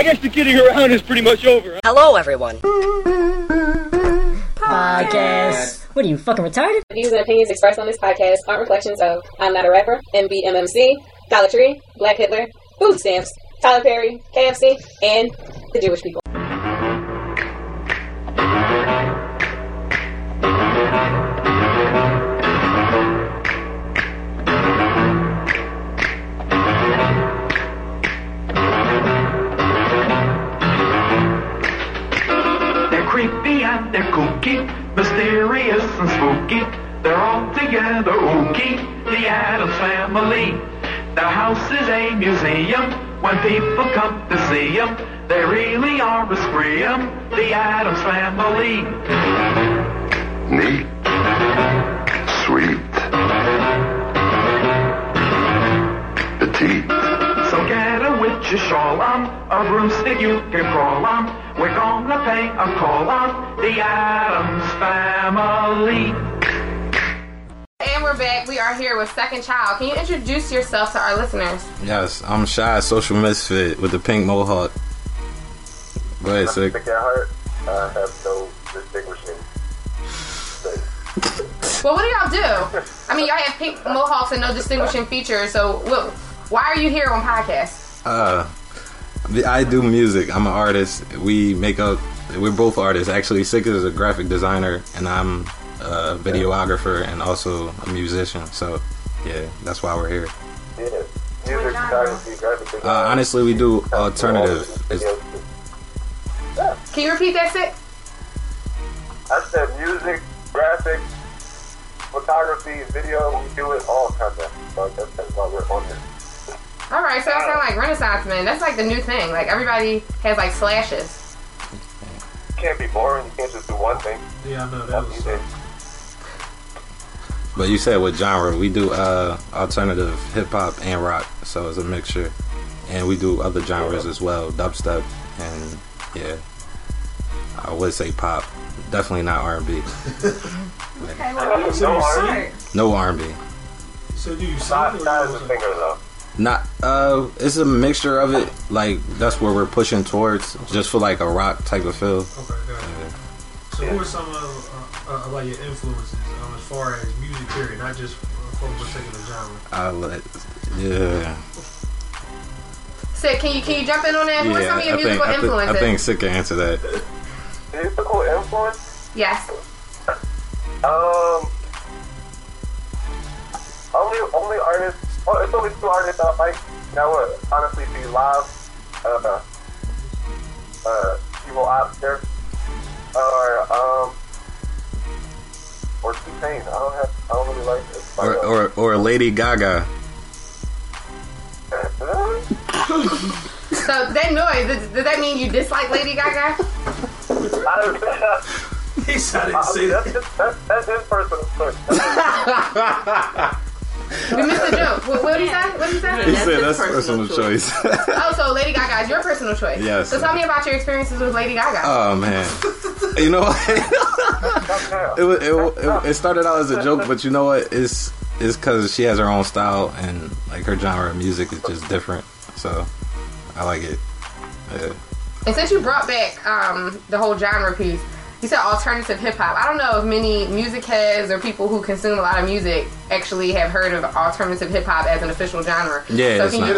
I guess the kidding around is pretty much over. Hello, everyone. Podcast. What are you fucking retarded? The views and opinions expressed on this podcast aren't reflections of I'm Not a Rapper, MBMMC, Dollar Tree, Black Hitler, Food Stamps, Tyler Perry, KFC, and the Jewish people. They're kooky, mysterious and spooky. They're all together ooky, the Addams family. Their house is a museum. When people come to see them, they really are a scream. The Addams family. Neat. Sweet. Petite. So get a shawl on, a broomstick you can crawl on. We're gonna pay a call on the Addams family. And we're back. We are here with Second Child. Can you introduce yourself to our listeners? Yes, I'm shy social misfit with the pink mohawk. Go ahead, sick. Sick at heart. I have no distinguishing. Well, what do y'all do? I mean, y'all have pink mohawks and no distinguishing features. So, what, why are you here on podcast? Uh, I do music. I'm an artist. We make up. We're both artists. Actually, Sick is a graphic designer, and I'm a videographer and also a musician. So, yeah, that's why we're here. Yeah. Music, photography, graphic design. Uh, honestly, we do alternative. It's, Can you repeat that, Sick? I said music, graphics, photography, video. We do it all kind of. So that's, that's why we're on here. All right, so that sounds like Renaissance men. That's like the new thing. Like everybody has like slashes. You can't be boring. You can't just do one thing. Yeah, I know that was but you said what genre? We do uh, alternative hip hop and rock, so it's a mixture. And we do other genres as well, dubstep and yeah, I would say pop. Definitely not R and B. So Okay, you well. No R and B. So do you sing Not, or not as a singer though. Not uh, it's a mixture of it. Like that's where we're pushing towards, just for like a rock type of feel. Okay, got it. So who are some of uh, uh, like your influences um, as far as music period, not just from a particular genre? I let, yeah, Sick. Can you can you jump in on that? Who are yeah. some of your I think musical I, think influences? I think Sick can answer that. Musical influence. yes. Um, only only artists. Well, it's only two artists I like. That would honestly be live. Uh, uh, Evil Oscar, or um, or T Pain. I don't have. I don't really like it. Or or or Lady Gaga. So that noise does, does that mean you dislike Lady Gaga? He said I it. mean, Say that's, his, that's, that's his personal choice. We missed the joke. What, what did he say? What did he say? He said that's personal choice. Oh, so Lady Gaga is your personal choice. Yes. So tell me about your experiences with Lady Gaga. oh man, you know what? it, was, it, it, it started out as a joke, but you know what? It's it's because she has her own style and like her genre of music is just different. So I like it. Yeah. And since you brought back um, the whole genre piece, you said alternative hip hop. I don't know if many music heads or people who consume a lot of music actually have heard of alternative hip hop as an official genre. Yeah, so it's can not.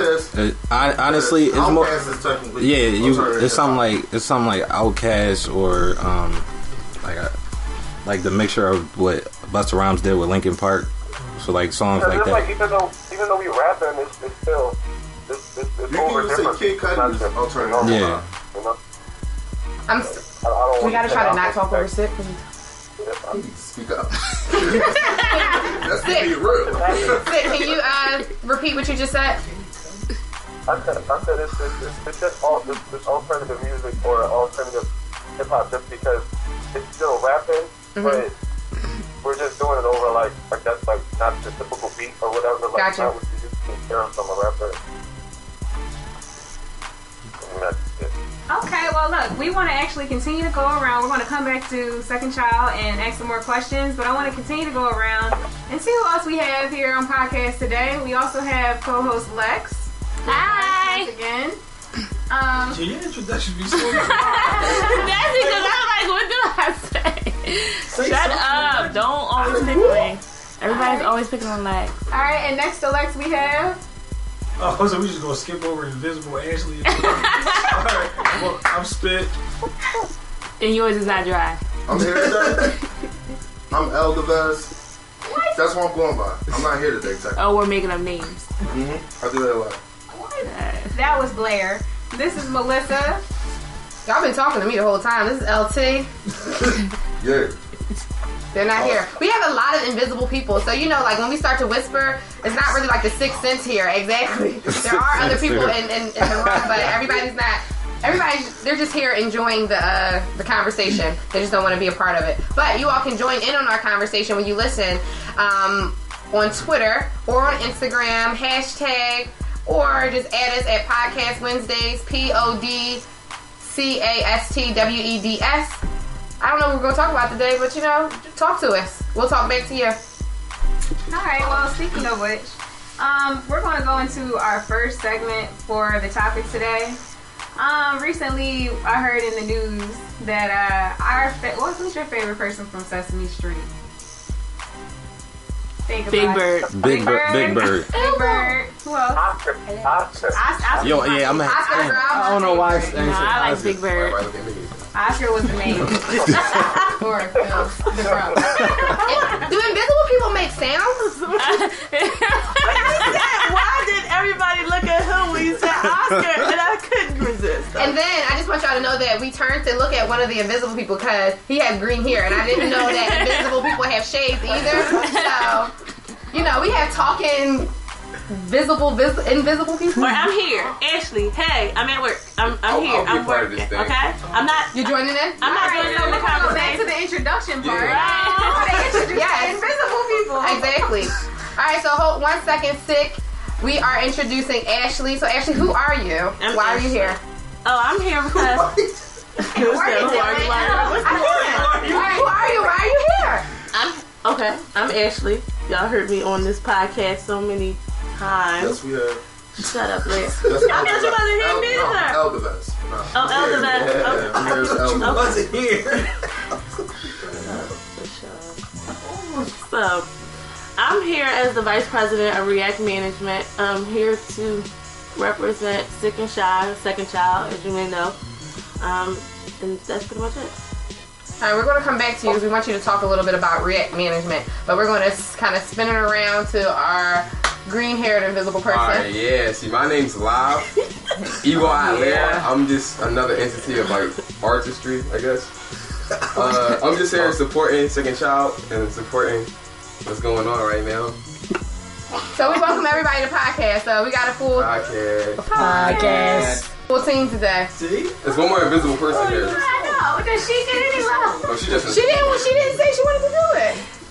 you, Uh, I, honestly, it's more. Is technically Yeah, you. It's something hip-hop. like it's something like Outkast or um, like a, like the mixture of what Busta Rhymes did with Linkin Park. So like songs Because like it's like that. even though even though we rapping, it's, it's still it's, it's, it's You over can even different. say Kid It's not Cudi is just alternative. normal Yeah. rap, You know, I'm, I, I don't we gotta try to not talk over sick. sick. You need to speak up. That's Sick. being real. Sick, can you uh, repeat what you just said? I said, I said it's, it's, it's, it's just all this, this alternative music or alternative hip hop just because it's still rapping, Mm-hmm. but we're just doing it over like I guess like not the typical beat or whatever. Like Gotcha. not what you used to hear from a rapper. And that's it. Okay, well, look, we want to actually continue to go around. We're going to come back to Second Child and ask some more questions, but I want to continue to go around and see who else we have here on podcast today. We also have co host Lex. Hi. Once again. Um, Can your introduction be so That's because I'm like, what did I say? Say Shut something. up. Don't always pick on me. Everybody's always picking on Lex. all right, and next to Lex we have. Oh, so we just gonna skip over Invisible Ashley. Alright, well, I'm spit. And yours is not dry. I'm here today. I'm Eldavez. That's what I'm going by. I'm not here today, technically. Oh, we're making up names. Mm-hmm. I do that a lot. That was Blair. This is Melissa. Y'all been talking to me the whole time. This is LT. Yeah. They're not here. We have a lot of invisible people, so you know, like when we start to whisper, it's not really like the sixth sense here. Exactly. There are other people in, in, in the room, but everybody's not. Everybody's they're just here enjoying the uh, the conversation. They just don't want to be a part of it. But you all can join in on our conversation when you listen um, on Twitter or on Instagram hashtag or just add us at Podcast Wednesdays P O D C A S T W E D S. I don't know what we're gonna talk about today, but you know, talk to us. We'll talk back to you. All right. Well, speaking of which, um, we're going to go into our first segment for the topic today. Um, recently, I heard in the news that uh, our fa- what's who's your favorite person from Sesame Street? Think Big Bird. it. Big Bird. Big Bird. Big Bird. Who else? Oscar. Oscar. Oscar. Yo, yeah, I'm. Oscar I, I don't know why. I No, I like Big Bird. Why look at me? Oscar was the name. or Phil, the bro. Do invisible people make sounds? Why did everybody look at who when you said Oscar and I couldn't resist? And then I just want y'all to know that we turned to look at one of the invisible people because he has green hair, and I didn't know that invisible people have shades either. So, you know, we have talking visible, vis- invisible people. Or I'm here, Ashley. Hey, I'm at work. I'm, I'm I'll- here. I'll I'm part of working. this thing. Okay, I'm not. You joining in? I'm not joining doing so no we're gonna go back to conversation. the introduction part. Right. Oh, they introduced Yes. invisible people. Exactly. All right, so hold one second, sick. We are introducing Ashley. So, Ashley, who are you? I'm Why are you here? Oh, I'm here because. Who are you? Who are you? I can't. All right, who are you? Why are you here? I'm okay. I'm Ashley. Y'all heard me on this podcast so many times. Yes, we have. Shut up, Liz. That's I thought you wasn't here neither. No, Eldavez. No. Oh, Eldavez. Yeah, Oh. I'm here as Eldavez. wasn't here. So, I'm here as the vice president of React Management. I'm here to represent Sick and Shy, second child, as you may know. Um, and that's pretty much it. All right, we're going to come back to you. We want you to talk a little bit about React management, but we're going to kind of spin it around to our green-haired invisible person. All right, yeah. See, my name's Lyve. Eagle Eye yeah. I'm just another entity of like artistry, I guess. Uh, I'm just here supporting Second Child and supporting what's going on right now. So we welcome everybody to podcast. So we got a full podcast. podcast. podcast. 14 today. See? There's one more invisible person here. I know. Does she get any love? Oh, she. She didn't. She didn't say she wanted to do it.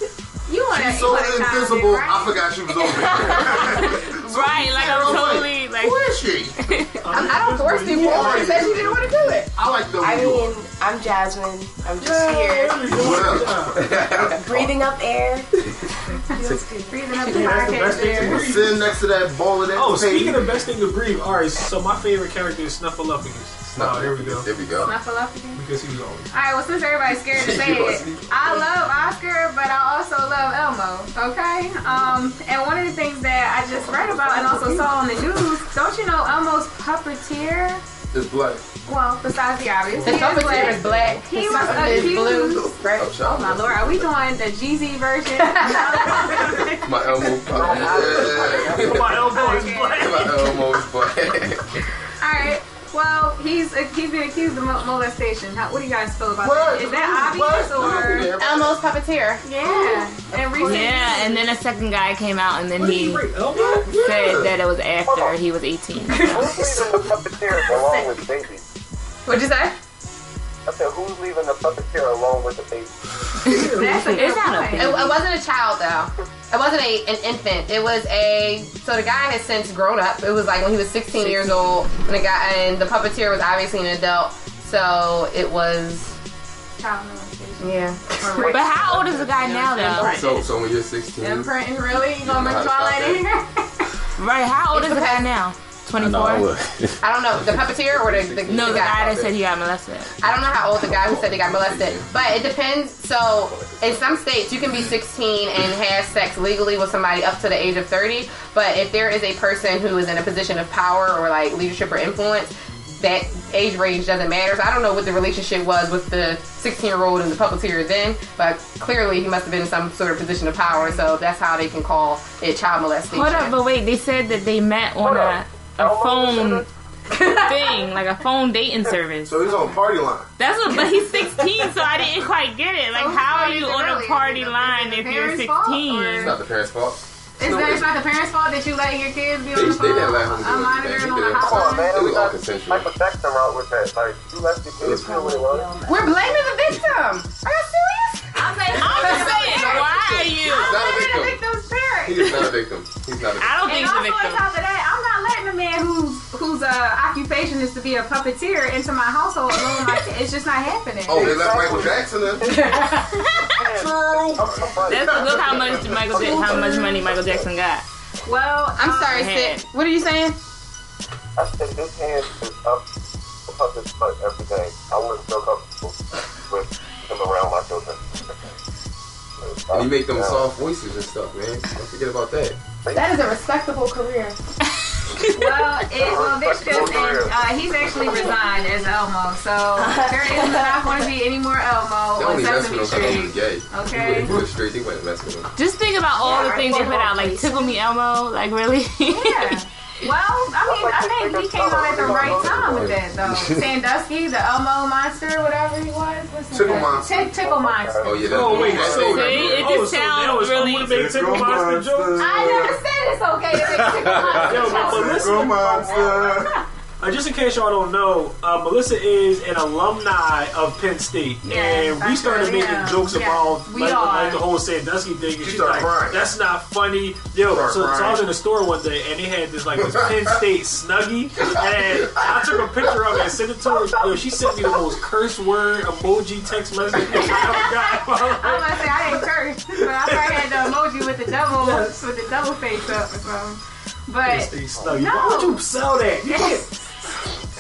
You want to She's so invisible, I forgot she was over here. Right, like I'm totally like. Who is she? I, I don't force people. She said she didn't want to do it. I like the I mean, I'm Jasmine. I'm just here Well, breathing up air. Breathing up the That's the best podcast thing to breathe. sitting next to that ball of that Oh, paper. speaking of best thing to breathe, all right. So my favorite character is Snuffleupagus. Oh, there we go. There we go. Snuffleupagus. Because he was always. All right, well, since everybody's scared to say it, I love Oscar, but I also love Elmo. Okay, um, and one of the things that I just read about and also saw on the news, don't you know Elmo's puppeteer? is black. Well, besides the obvious, The he is puppeteer black. is black. He His was sucker is blue. accused. Right. Oh, my lord, are we doing the Jeezy version? My elbow. Yeah. My elbow is Okay. black. My elbows, but All right. Well, he's uh, he's been accused of mo- molestation. How, what do you guys feel about What? that? Is that obvious What? or? Elmo's puppeteer. Yeah. And recently, Yeah, and then a second guy came out, and then he Elbow? said that it was after he was 18. Who's leaving the puppeteer alone with the baby? What'd you say? I said, who's leaving the puppeteer alone with the baby? that's a good It's not a point. It, it wasn't a child though. It wasn't a an infant. It was a so the guy has since grown up. It was like when he was 16 years old, and the guy and the puppeteer was obviously an adult. So it was Child molestation. yeah. But how old is the guy now, though? so so when you're 16, Imprinting, really? You gonna bring Twilight in here? Right, how old is the guy now? 24? I. I don't know the puppeteer or the, the No, the guy that that said he got molested. I don't know how old the guy who said they got molested, but it depends. So, in some states, you can be 16 and have sex legally with somebody up to the age of 30. But if there is a person who is in a position of power or like leadership or influence, that age range doesn't matter. So I don't know what the relationship was with the 16 year old and the puppeteer then, but clearly he must have been in some sort of position of power. So that's how they can call it child molestation. Hold up, but wait, they said that they met on a, a oh, phone thing, like a phone dating service. So he's on party line. That's what, but he's 16, so I didn't quite get it. Like, So how are you on is it a party really? line if you're 16? It's not the parents' fault. It's, not, it's not the parents' fault that you let your kids be on the They- they phone, didn't let him do it. monitoring They on the did. Come on, man. It We was all got consensual. Michael Jackson route with that. Like, you let the kids do what they want. We're blaming the victim. Are you serious? I'm saying, I'm just saying, why are you? He's not a I'm victim. victim's parent. He is not a victim. He's not a victim. I don't think he's a also on victim. top of that, I'm not letting a man whose whose uh, occupation is to be a puppeteer into my household alone. with my kid. It's just not happening. Oh, they let Michael Jackson in. That's, look how much Michael Jackson, how much money Michael Jackson got. Well, I'm um, sorry, Ahead. Sid. What are you saying? I think this hand is up above his butt every day. I wouldn't feel comfortable with him around my children. And you make them soft voices and stuff, man. Don't forget about that. That is a respectable career. Well, it, well, this just and uh, he's actually resigned as Elmo, so there is not going to be any more Elmo on only mess with Sesame him because he Street. gay. Okay. He was they wouldn't mess with him. Just think about all the things you put out, like Tickle Me Elmo, like really. Yeah. Well, I mean, I think he came out at the right time with that, though. Sandusky, the Elmo monster, whatever he was. What's Tickle? Monster. Tick- Tickle Monster. Oh, yeah, that's Oh wait, so See, it oh, just so sounds now it's really- cool to make Tickle Monster jokes. I never said it's okay to make Tickle Monster Yo, but jokes. Tickle Monster. uh, just in case y'all don't know, uh, Melissa is an alumni of Penn State, Yes, and we started sure making am. jokes Yes, about we like, are. like the whole Sandusky thing. And She she's like, crying. "That's not funny." Yo, so, so I was in the store one day, and they had this like this Penn State snuggie, and I took a picture of it and sent it to her. Yo, she sent me the most curse word emoji text message I ever got. in my life. I was about to say I ain't cursed, but I probably had the emoji with the double with the double face up or something. But No. Why would you sell that? You can't.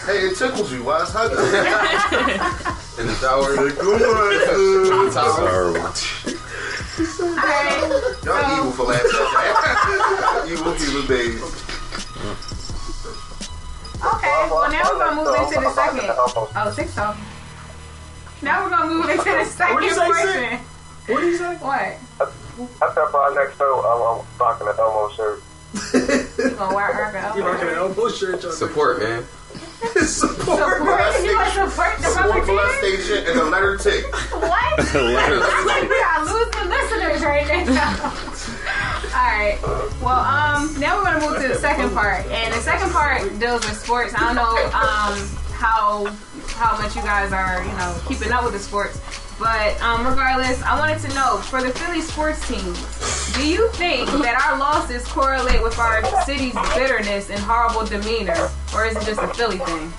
Hey, it tickles you. Why it's hugging? In the shower. Tickle Monster. Top. alright, Y'all evil for laughing at that. evil human beings. okay. Well, now we're gonna move into the second. Oh, six talking. Now we're gonna move into the second What'd you say, portion. What do you say? What? I said for our next show, I'm, I'm rocking an Elmo shirt. You gonna wear Arca? You rocking an elbow shirt? Support, man. Support Support, you want to support the Support puppeteers? molestation and the letter T. What? I like we are losing listeners right now. Alright. Well, um, now we're gonna move to the second part. And the second part deals with sports. I don't know um how how much you guys are, you know, keeping up with the sports. But um, regardless, I wanted to know for the Philly sports team, do you think that our losses correlate with our city's bitterness and horrible demeanor, or is it just a Philly thing?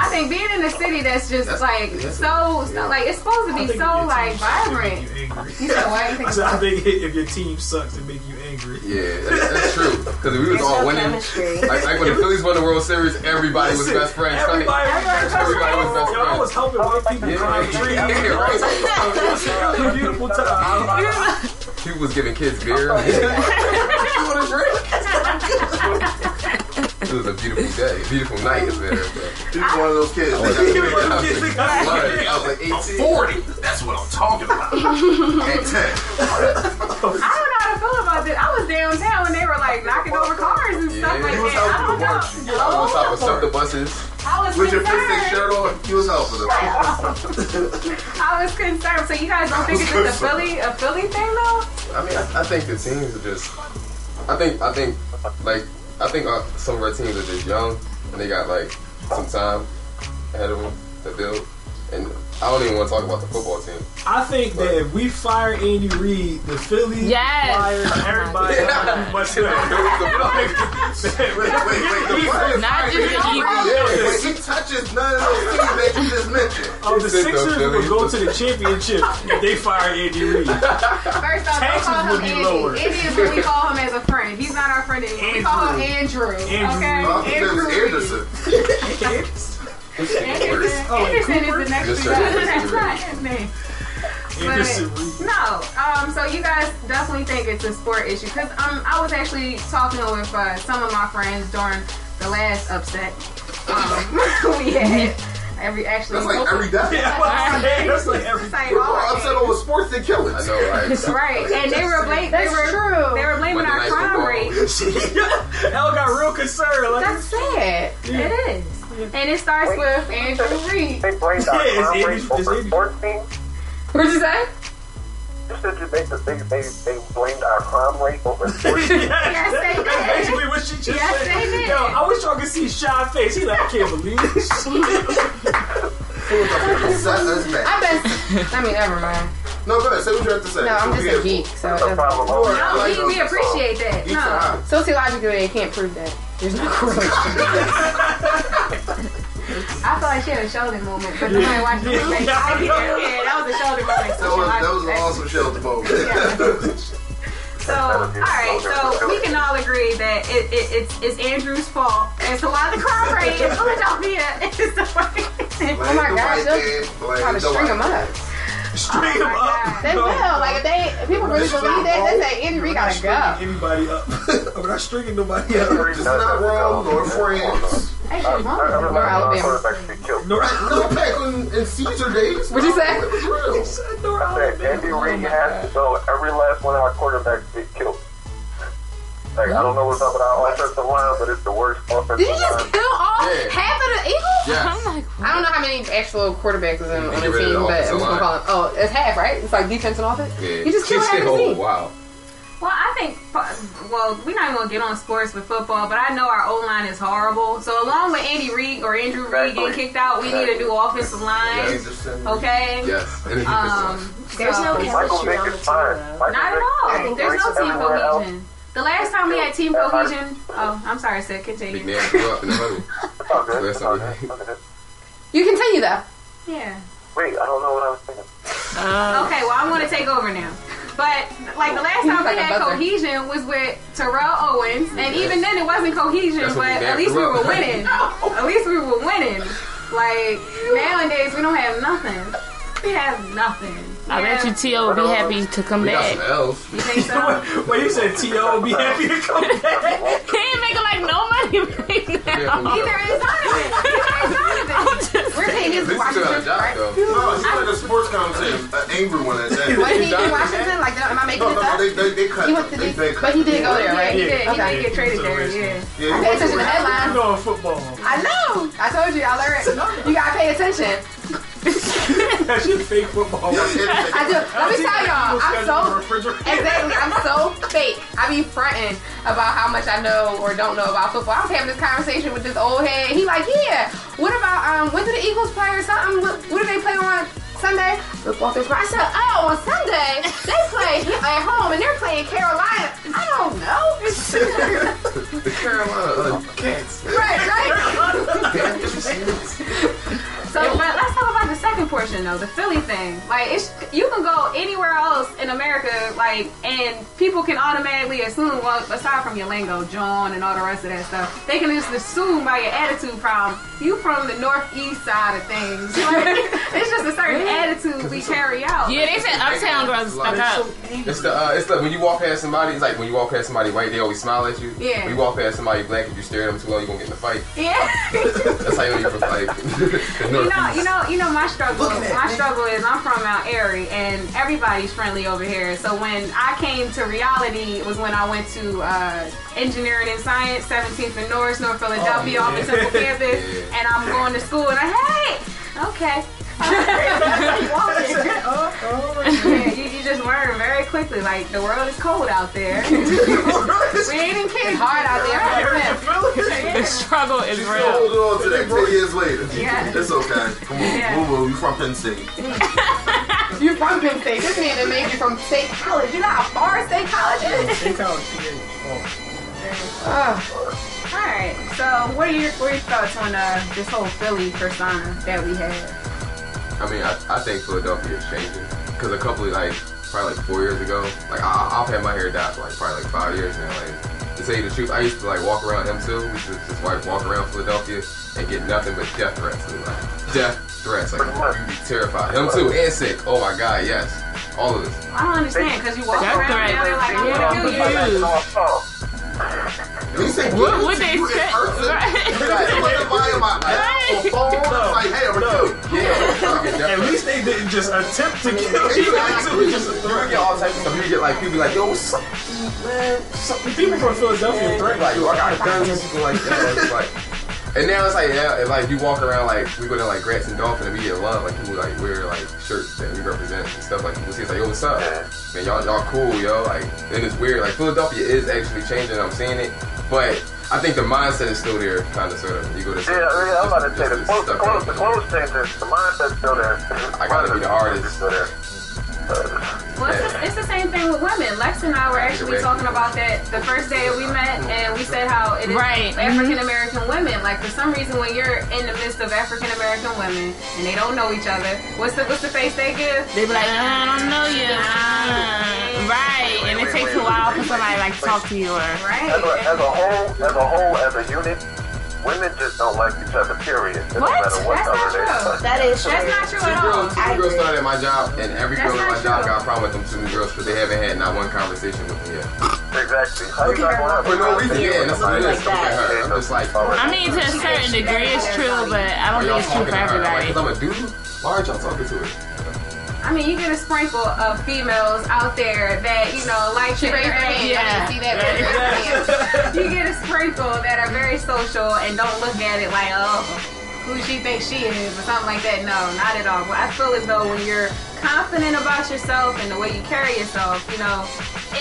I think being in a city that's just That's- like that's- so, like it's supposed to be so like team sucks, it vibrant. make you angry. You said what? You think I said, I think if your team sucks, it make you angry. Yeah, that's, that's true. Because if we was all no winning, chemistry. like, like when the Phillies won the World Series, everybody was best friends. Everybody, Like, everybody was best Yo, I was friends. helping white people Yeah, climb trees. yeah, right. It was a beautiful time. People was giving kids beer. you want a drink? It was a beautiful day, beautiful night. Is there? He was one of those kids. that He was got one of those kids that got I was like 18. 40. That's what I'm talking about. At 10. I don't know how to feel about this. I was downtown when they were like knocking over cars and stuff like that. I don't know. march. I was on top of some the buses. I was With your plastic concerned. shirt on, he was helping them. I was concerned. So you guys don't think it's just a Philly a Philly thing though? I mean, I, I think the teams are just. I think I think like I think uh, some of our teams are just young and they got like some time ahead of them to build. And I don't even want to talk about the football team. I think that if we fire Andy Reid, the Phillies Yes. fire everybody. Much Wait, wait, wait. The Not just the Eagles. Yeah, when he touches none of those teams, they you just mentioned. Oh, the Sixers would go to the championship if they fire Andy Reid. First off, don't Taxes call him would be Andy. lower. Andy is what we call him as a friend. He's not our friend anymore. We call him Andrew. Andrew. Okay? I thought that was Andrew Reid. Anderson. Anderson, Oh, Anderson is the next one. That's Anderson his name. But, no, um, so you guys definitely think it's a sport issue because um, I was actually talking with uh, some of my friends during the last upset um, we had. Every actually, That's like every day. Yeah, well, that's like every It's like People all are our upset over sports, they kill it. I know, right? Right, and they were blaming. They That's were true. They were blaming Monday our crime rate. Elle got real concerned. Like, That's sad. It is, and it starts with Andrew Reid. They blamed our Yeah, it's crime Andy- rate it's over Andy. sports teams. What'd you say? You said you they, they, they, they blamed our crime rate over sports teams. Yes, they did. That's basically what she just Yes, said. they did. Yo, I wish y'all could see Sean's face. He like, I can't believe this. Set us back. I bet. I mean, never mind. No, go ahead. Say what you have to say. No, I'm So just we a geek, so it No doesn't. problem. No, we, we appreciate that. No. Sociologically, they can't prove that. There's no correlation. I feel like she had a shoulder moment, but nobody watched the movie. Yeah. I did. Yeah, that was a shoulder moment. That was, that was an awesome shelter moment. So, all right, so we can all agree that it, it, it's, it's Andrew's fault as to why the crime rate in Philadelphia is the way. Oh my gosh, they'll Blame try to the string white them up. String him up. Oh they No. will. Like if they, if people really believe that, they say Andy Reid gotta go. anybody up. We're not stringing nobody up. It's not wrong, nor friends. Actually, mom, Everybody or Alabama. quarterbacks get killed. No, No, back in, in Caesar days. What'd you say? It was real. Andy Reid has to go. Every last one of our quarterbacks get killed. Like, I don't know what's up with our offensive line, but it's the worst offensive Did you just line. kill all Yeah. half of the Eagles? Yes. I don't know how many actual quarterbacks is in, on the team, but I'm just gonna call it. Oh, it's half, right? It's like defense and offense. Yeah. You just killed half of the oh, team. wow. Well, I think, well, we're not even going to get on sports with football, but I know our O line is horrible. So, along with Andy Reid or Andrew Reid getting kicked out, we need a new offensive line. Anderson. Okay? Yes. Um, There's so- no Michael chemistry Vick on the is team, fine. Not at Vick all. is There's no team everywhere cohesion. The last time we had team cohesion, oh, I'm sorry, Sid, continue. McNabb grew up in the huddle. It's all good. Last It's all time good. It's all. You continue though. Yeah. Wait, I don't know what I was thinking. Uh, okay, well, I'm going to take over now. But like the last time like we a had cohesion was with Terrell Owens, and even then it wasn't cohesion, That's but at least we were up. winning. At least we were winning. Like nowadays, we don't have nothing. We have nothing. I bet you T.O. will be happy to come We got back. some L's. You think so? Well, you said T.O. will be happy to come back. He ain't making like no money right now. Either is out of it. Either is out of it. We're paying his At least he still got a Washington, job, right? though. No, he's like a sports commentator, an angry one at that. Wasn't he in Washington? Like, am I making No, this no, up? they, they, they cut He him. went to They, the, they but he did go there, Yeah, right? he did. He Okay. did get traded there. Yeah. Yeah, I pay attention to headlines. You know football. I know. I told you. I learned. You gotta pay attention. That shit fake football. I do. Let me tell y'all. I'm so exactly. I'm so fake. I be fronting about how much I know or don't know about football. I was having this conversation with this old head. He like, yeah. What about um? When do the Eagles play or something? What, what do they play on Sunday? Football this I said, oh, on Sunday they play at home and they're playing Carolina. I don't know. Carolina. Cats. right, right. So, but let's talk about the second portion though, the Philly thing. Like, it's you can go anywhere else in America, like, and people can automatically assume, well, aside from your lingo, John, and all the rest of that stuff, they can just assume by your attitude problem, you from the northeast side of things. Like, it's just a certain attitude we carry out. Yeah, they said uptown girls are stuck up. It's the uh, it's the when you walk past somebody, it's like when you walk past somebody white, they always smile at you. Yeah. When you walk past somebody black, if you stare at them too long, you are gonna get in a fight. Yeah. That's how you know you're from like the You know, you know, you know. My struggle, my struggle is I'm from Mount Airy, and everybody's friendly over here. So when I came to reality, was when I went to uh, engineering and science, 17th and North, North Philadelphia, off the Temple campus, and I'm going to school, and I hey, okay. Yeah, you, you just learn very quickly. Like the world is cold out there. we ain't even kidding. It's hard out there. The struggle is Still real. holding on to that 10 years later. Yeah. It's okay. Come on. Yeah. Woo woo, you from Penn State. You from Penn State. This man that made you from State College. You know how far State College is? They tell us, Alright, so what are your what are your thoughts on uh, this whole Philly persona that we have? I mean, I, I think Philadelphia is changing because a couple of like probably like four years ago, like I, I've had my hair dyed for like probably like five years now. Like to tell you the truth, I used to like walk around M2. We used to just like walk around Philadelphia and get nothing but death threats. Like, death threats. Like you be terrified. Him too, and sick. Oh my god, yes, all of this. I don't understand because you walk That's around right. now they're like, I'm gonna kill you. Oh, You say What would they you in person? Right. Like, somebody in my like, on phone, it's like, hey, I'm gonna. At least they didn't just attempt to kill you. Exactly. Just You get all types of stuff. You get like people like, yo, what's up, man? Something People from Philadelphia threaten like, you. yo, I got guns people like that. Like, and now it's like, yeah, if, like you walk around like we go to like Grants and Dolphin and we get love. Like people like wear like shirts that we represent and stuff. Like people see it's like, yo, what's up? Man, y'all y'all cool, yo. Like, and it's weird. Like Philadelphia is actually changing. I'm seeing it, but. I think the mindset is still there, kind of, sort of. You go to Yeah, yeah, I'm about to say the clothes, the clothes, the clothes changes. The mindset's still there. I gotta be the hardest. Still there. Well, it's the, it's the same thing with women. Lex and I were actually talking about that the first day we met, and we said how it is Right. African American women. Like for some reason, when you're in the midst of African American women and they don't know each other, what's the what's the face they give? They be like, "Uh, I don't know you. Uh, right. And it takes a while for somebody like to talk to you or. Right. As a, as a whole, as a whole, as a unit, women just don't like each other. Period. What? No matter what That's not color they true. That is true. not true Two at all. girls, two girls started at my job, and every That's girl at my not job got a problem with them two new girls because they haven't had not one conversation with me yet. Exactly. How you not For no reason. Yeah, that's what it is. Like that. I'm just like, I mean, to a certain degree, it's true, but I don't think it's true for everybody. Because I'm a dude. Why aren't y'all talking to her? I mean, you get a sprinkle of females out there that you know like to Raise your hand. yeah. See that. Hand. you get a sprinkle that are very social and don't look at it like, oh, who she thinks she is or something like that. No, not at all. But I feel as though when you're confident about yourself and the way you carry yourself, you know,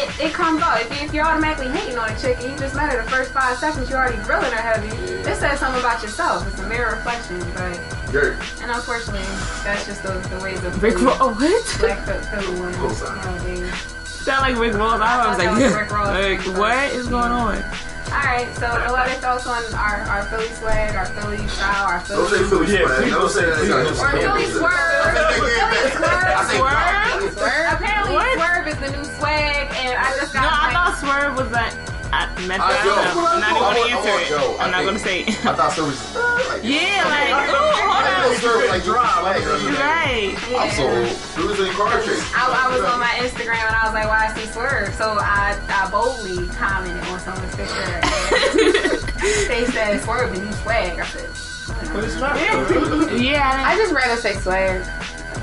it, it comes out. If, if you're automatically hating on a chick and you just met her the first five seconds, you're already grilling her heavy. It says something about yourself. It's a mirror reflection, but. Gary. And unfortunately, that's just the, the ways of Rick Philly- Roll. What? Black Phil- Philly women nowadays. Sound like Rick Ross. I was thought like, that was Rick Ross. like, what is going on? Alright, so a lot of thoughts on our, our Philly swag, our Philly style, our Don't say Philly. Philly Yeah, swag. people Don't say say that. Philly It's Or not- Philly swerve. Philly swerve. Swerve? Swerve. Apparently, swerve is the new swag, and I just No, got. I thought Swerve was uh, like. I messed I- that yo, up. I'm not even gonna answer it. yo, I I'm not gonna say it. I thought service was like, Yeah, like, ooh, hold I on. thought service like Drive. flag or something. Right. I'm so old. Philly's in car chase. I, I was on my Instagram and I was like, "Why I see swerve?" So I, I boldly commented on someone's picture. And they said swerve the new swag. I said, But it's not. Yeah. I just rather say swag.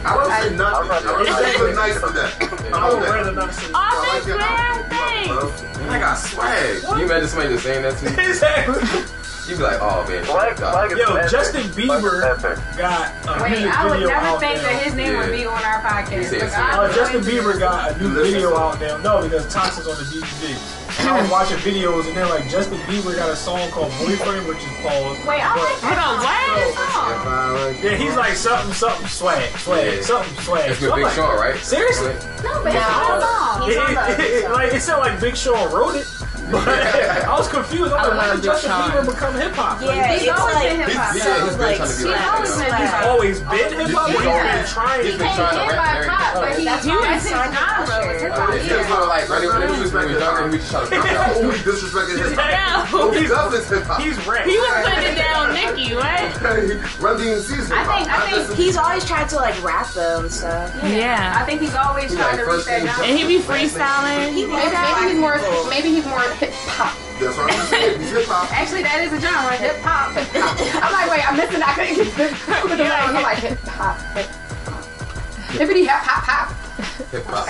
I would say nothing. I would say something nice to that. I would rather not say. Office wear, thanks. I got swag. Can you imagine somebody just saying that to you? Exactly. You'd be like, oh man, Swag, shut swag up. is Yo, epic. Justin Swag is Bieber epic. got a "Wait, music I would never out think now. that his name would be on our podcast." say Look, it's- I Uh, Justin Bieber got a new video out now. No, because Toxic's on the DVD. And I was watching videos and they're like, Justin Bieber got a song called Boyfriend, which is paused. Wait, I like Hold on, what? that Yeah, he's like something, something, swag, swag, Yeah. something, swag. It's So with I'm Big like, Sean, right? Seriously? song. No, but it's No. not a on It, it, it, like it sounded like Big Sean wrote it, but I was confused. I'm like, when did Justin Bieber become hip hop? Yeah, He's always like been hip hop. so, Yeah, he's like trying to be swag, like always been hip hop. always been hip hop. He's Yeah. been trying. He's been trying to rap by very pop, good. but he That's he why was his not genre was culture. hip hop. yeah, just wanna, like, when he when he was when he was younger, he just trying to pop out. Only disrespecting his No. He does this hip hop. He's rap. He was putting down Nicki, what? Run DMC's hip I think I think He's always tried to like rap though and stuff. Yeah. I think he's always trying to reach that. And he be freestyling. He Maybe, maybe he's more. Maybe he's more hip hop. That's what I'm saying. He's hip hop. Actually, that is a genre, hip hop. I'm like, wait, I'm missing. I couldn't get the, with the lines. I'm like hip hop, hip hop, hippity hop hop hop. Hip hop.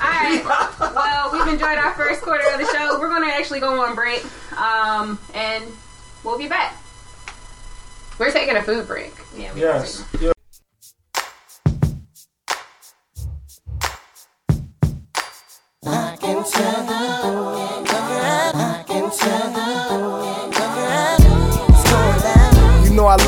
Alright. Well, we've enjoyed our first quarter of the show. We're gonna actually go on break. Um, and we'll be back. We're taking a food break. Yeah, we Yes. Yeah. You know I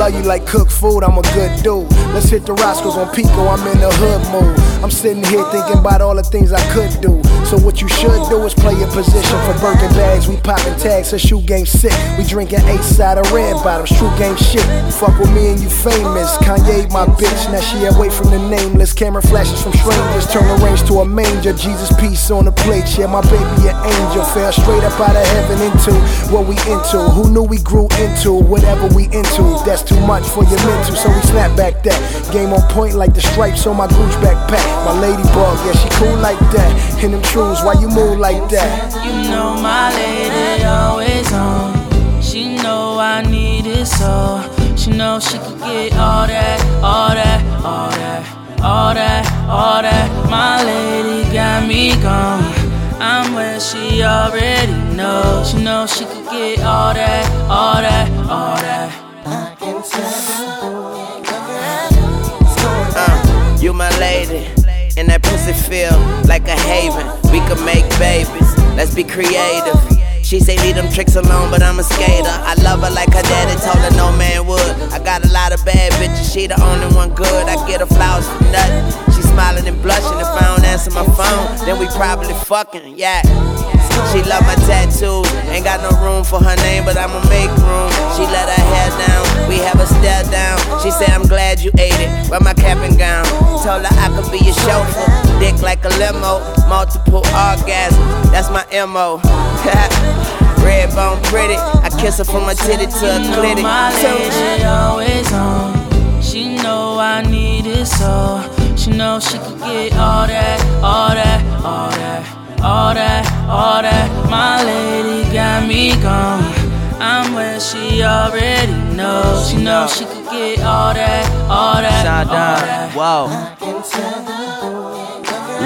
love you like cook food, I'm a good dude. Let's hit the Roscoe's on Pico, I'm in the hood mood. I'm sitting here thinking about all the things I could do. So what you should do is play your position for Birkin bags. We popping tags, her shoe game sick. We drinking eight side of red bottoms, true game shit. Fuck with me and you famous. Kanye my bitch, now she away from the nameless. Camera flashes from strangers, turn the range to a manger. Jesus peace on the plate, yeah, my baby an angel. Fell straight up out of heaven into what we into. Who knew we grew into whatever we into? That's too much for your mental, so we snap back that. Game on point like the stripes on my Gucci backpack. My ladybug, yeah, she cool like that. In them trues, why you move like that? You know my lady always on. She know I need it so. She know she could get all that, all that, all that, all that, all that. My lady got me gone. I'm where she already knows. She know she could get all that, all that, all that. I can tell. Uh, you my lady, and that pussy feel like a haven. We could make babies, let's be creative. She say leave them tricks alone, but I'm a skater. I love her like her daddy told her no man would. I got a lot of bad bitches, she the only one good. I get her flowers for nothing. She smiling and blushing if I don't answer my phone. Then we probably fucking, yeah. She love my tattoos, ain't got no room for her name, but I'ma make room. She let her hair down, we have a stare down. She said, I'm glad you ate it, wear my cap and gown. Told her I could be your chauffeur, dick like a limo, multiple orgasms, that's my MO. Red bone pretty, I kiss her from my titty to her clitty. my lady always on. She know I need it so. She know she could get all that, all that, all that, all that, all that. My lady got me gone. I'm where she already knows. She knows she could get all that, all that, all that. Whoa.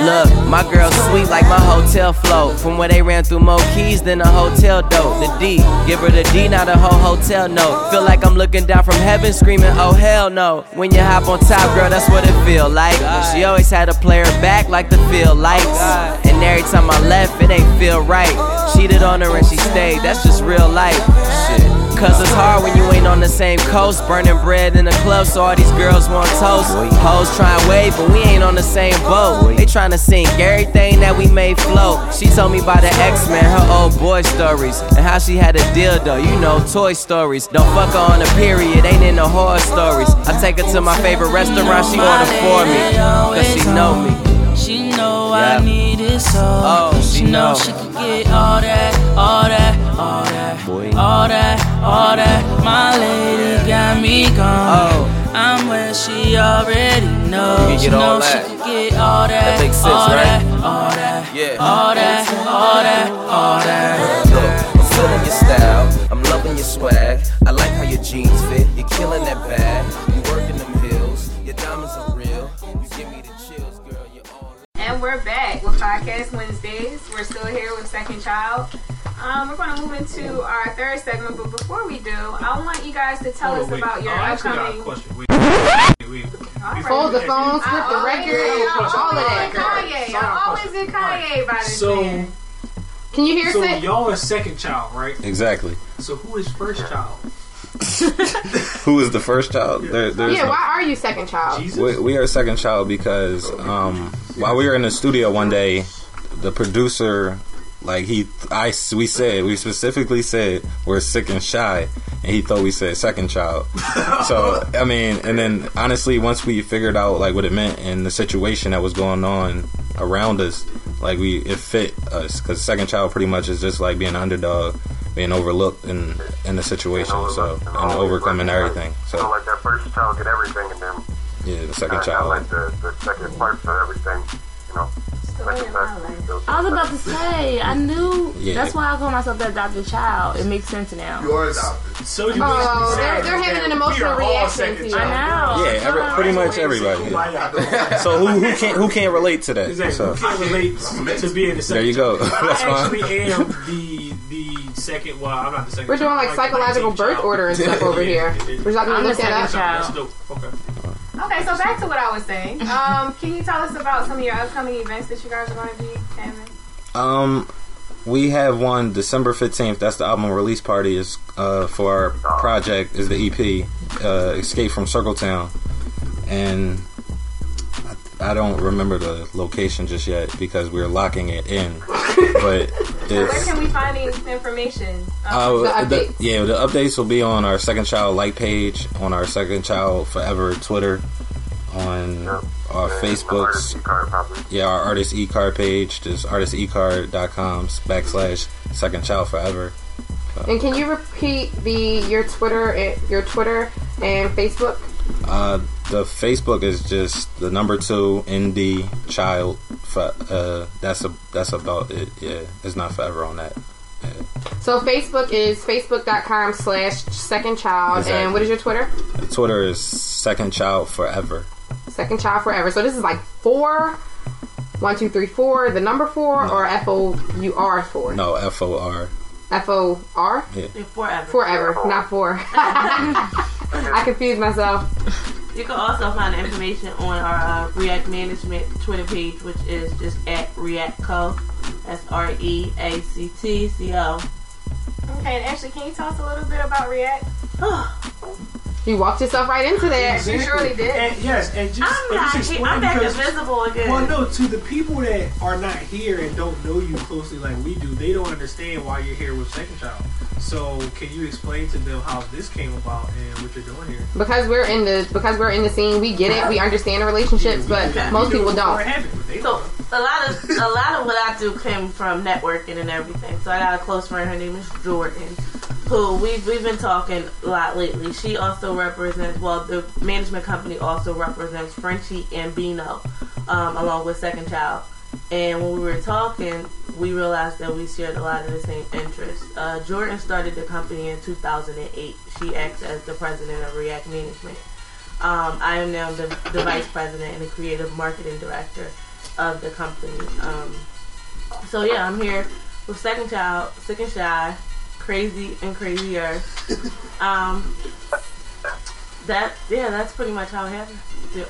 Look, my girl sweet like my hotel float. From where they ran through more keys than a hotel dope. The D, give her the D, not a whole hotel note. Feel like I'm looking down from heaven, screaming, oh hell no. When you hop on top, girl, that's what it feel like. She always had to play her back like the field lights. And every time I left, it ain't feel right. Cheated on her and she stayed, that's just real life. Shit. Cause it's hard when you ain't on the same coast. Burning bread in the club, so all these girls want toast. Hoes try and wave, but we ain't on the same boat. They trying to sink everything that we made float. She told me about the X-Men, her old boy stories, and how she had a dildo, you know, toy stories. Don't fuck her on a period, ain't in the horror stories. I take her to my favorite restaurant, she order for me. Cause she know me. She know Yeah. I need it so. Oh, she know know. she could get all that, all that, all that, all that, all that. My lady got me gone. Oh. I'm where she already knows. You can get she all know that. she could get all that, That makes sense, all right? that, all that, Yeah. all that, all that, all that. Look, I'm feeling your style. I'm loving your swag. I like how your jeans fit. You're killing that bag. You working them hills. Your diamonds are real. You give me the chills, girl. You're all. And we're back with Podcast Wednesdays. We're still here with Second Child. Um, we're going to move into our third segment, but before we do, I want you guys to tell Hold us wait. about your Oh, I actually got a upcoming. question. Wait, wait, wait. Hold the we- phone, script the I always- record, I all of always that. did Kanye. I always did Kanye by this So, man. Can you hear so it? y'all are second child, right? Exactly. So who is first child? Who is the first child? There, there's Yeah, why are you second child? We, we are second child because um, while we were in the studio one day, the producer, like he, I, we said, we specifically said we're sick and shy, and he thought we said second child. so I mean, and then honestly, once we figured out like what it meant and the situation that was going on around us, like we it fit us because second child pretty much is just like being an underdog, being overlooked in in the situation, so and overcoming everything. So So like that first child get everything, and then yeah, the second uh, child. like the, the second part for everything, I was about to say, I knew. Yeah. That's why I call myself the adopted child. It makes sense now. You are adopted. So you oh, they're, they're having an emotional reaction to you. I know. Yeah, every, pretty much everybody. yeah. So who who can't who can't relate to that? Exactly. So Who can't relate to being the second there you go. child? That's I actually fine. am the the second. Well, I'm not the second. We're doing child, like psychological birth child. order and stuff over here. We're talking I'm about the look that second up. child. Okay, so back to what I was saying. Um, can you tell us about some of your upcoming events that you guys are going to be having? Um, we have one December fifteenth. That's the album release party. Is uh for our project is the EP, uh, Escape from Circle Town, and I, I don't remember the location just yet because we're locking it in. but Where can we find the information? uh, Um, the- yeah, the updates will be on our Second Child like page, on our Second Child Forever Twitter, on our Facebook's. Yeah, our artist e card page, just artistecard.com backslash Second Child Forever. And can you repeat the your Twitter, your Twitter and Facebook? Uh, the Facebook is just the number two indie child. For, uh, that's a that's about it. Yeah, it's not forever on that. So Facebook is facebook.com slash second child. Exactly. And what is your Twitter? Twitter is Second Child Forever. Second child forever. So this is like four, one, two, three, four, the number four, or F O U R four? No, F O R. F O R? Yeah. Forever. Forever, not four. I confused myself. You can also find the information on our uh, React Management Twitter page, which is just at React Co. That's R E A C T C O. Okay, and Ashley, can you tell us a little bit about React? You walked yourself right into that. She surely did. And, yes, and just, I'm and not just here- explain I'm back because- invisible again. Well, no, to the people that are not here and don't know you closely like we do, they don't understand why you're here with Second Child. So, can you explain to them how this came about and what you're doing here? Because we're in the because we're in the scene, we get it, we understand the relationships, but most people don't. So a lot of a lot of what I do came from networking and everything. So I got a close friend. Her name is Jordan, who we've we've been talking a lot lately. She also represents well, the management company also represents Frenchie and Bino, um, along with Second Child. And when we were talking, we realized that we shared a lot of the same interests. Uh, Jordan started the company in 2008. She acts as the president of React Management. Um, I am now the, the vice president and the creative marketing director of the company. Um, so yeah, I'm here with Second Child, Sik and Shy, Crazy and Crazier. Um, that yeah, that's pretty much how it happened. Did,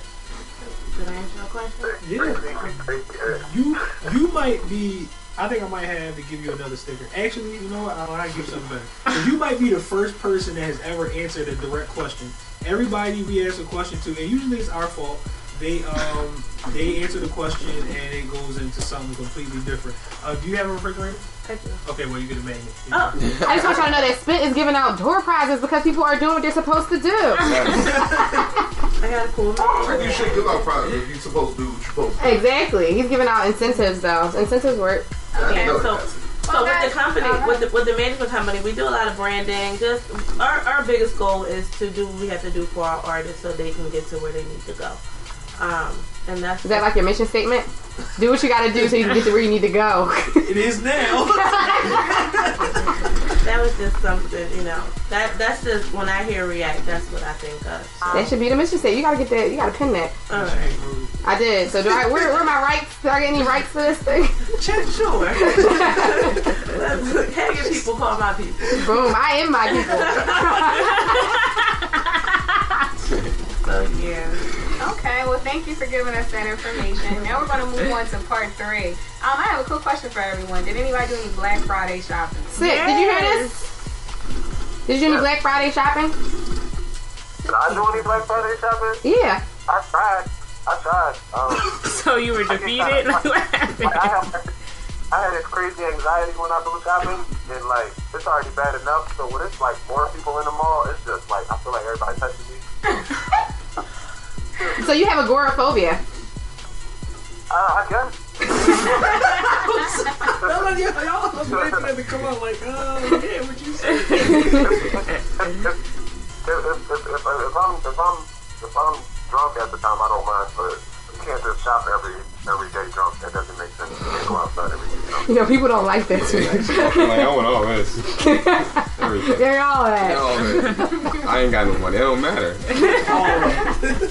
did I answer your question? Yeah. You you might be. I think I might have to give you another sticker. Actually, you know what? I'll, I'll give something better. you might be the first person that has ever answered a direct question. Everybody we ask a question to, and usually it's our fault. They um they answer the question and it goes into something completely different. Uh, do you have a refrigerator? I do. Okay, well you get a magnet. Oh, I just want y'all to know that Spit is giving out door prizes because people are doing what they're supposed to do. I got a cool You should give out prizes if you're supposed to do what you're supposed to. Exactly. He's giving out incentives though. Incentives work. Okay, No, so so with the company, Uh-huh. with the, with the management company, we do a lot of branding. Just our, our biggest goal is to do what we have to do for our artists so they can get to where they need to go. Um, and that's Is that like your mission statement? Do what you gotta do so you can get to where you need to go. it is now. that was just something, you know. That that's just when I hear react, that's what I think of. So. That should be the mission statement. You gotta get that. You gotta pin that. Alright. I did. So do I? Where, where are my rights? Do I get any rights for this thing? Check sure. Hanging people call my people. Boom! I am my people. So yeah. Okay, well, thank you for giving us that information. Now we're going to move on to part three. Um, I have a quick question for everyone. Did anybody do any Black Friday shopping? Sik. Did you hear this? Did you do any Black Friday shopping? Did I do any Black Friday shopping? Yeah. I tried. I tried. Um, So you were defeated? Like, what like, I, have, I had this crazy anxiety when I do shopping, and like it's already bad enough. So when it's like more people in the mall, it's just like I feel like everybody touching me. So you have agoraphobia. Uh, I guess. Y'all, y'all, y'all was waiting for that to come out like, uh, yeah, what you say? if, if, if, if, if, if I'm if I'm if I'm drunk at the time, I don't mind, but you can't just shop every every day drunk. That doesn't make sense. You can't go outside every day drunk. You know, people don't like that too much. like, I want all this. Everything. They're all that. All that. I ain't got no money. It don't matter.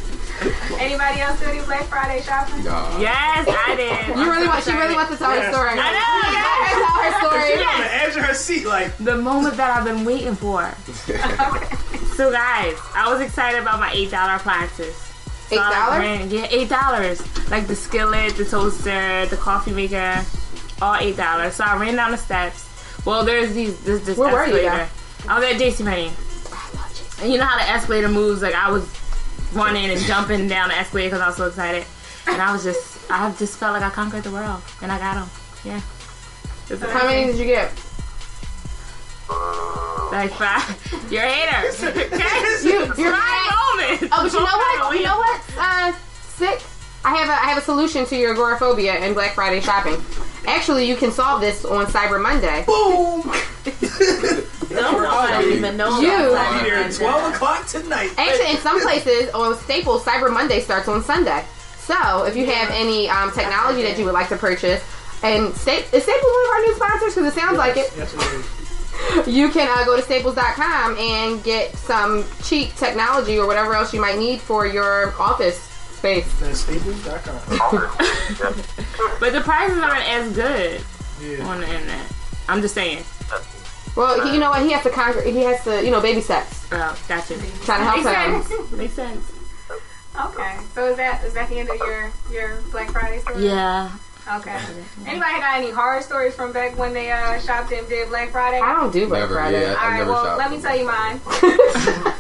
Anybody else do any Black Friday shopping? Nah. Yes, I did. You really want? She really wants to tell her story. I know, Let her tell her She's story. on the edge of her seat, like, The moment that I've been waiting for. So guys, I was excited about my eight dollar appliances. So I, $8? ran- Yeah, eight dollars. Like the skillet, the toaster, the coffee maker, all eight dollars. So I ran down the steps. Well, there's these this this Where were you, escalator. I was at JCPenney. And you know how the escalator moves? Like I was running and jumping down the escalator because I was so excited. And I was just, I just felt like I conquered the world, and I got him. Yeah. It's How many did you get? Like five. You're a hater. Okay? You, you're Five moments. Oh, but you know what? You know what? Uh, Sik. I have a I have a solution to your agoraphobia and Black Friday shopping. Actually, you can solve this on Cyber Monday. Boom! No one even know You- about I'll be there at 12 o'clock tonight. Actually, in some places on Staples, Cyber Monday starts on Sunday. So, if you have any um, technology that you would like to purchase, and Sta- is Staples one of our new sponsors? Because it sounds like it. Yes, it is. You can uh, go to staples.com and get some cheap technology or whatever else you might need for your office space. That's staples.com. But the prices aren't as good Yeah. on the internet. I'm just saying. Well, he, you know what? He has to conquer. He has to, you know, baby steps. Oh, gotcha. Trying to help Makes him. sense. Makes sense. Okay, so is that is that the end of your your Black Friday story? Yeah. Okay. Anybody got any horror stories from back when they uh, shopped and did Black Friday? I don't do Black Never, Friday. yeah. All I've right, never well, let me tell you mine.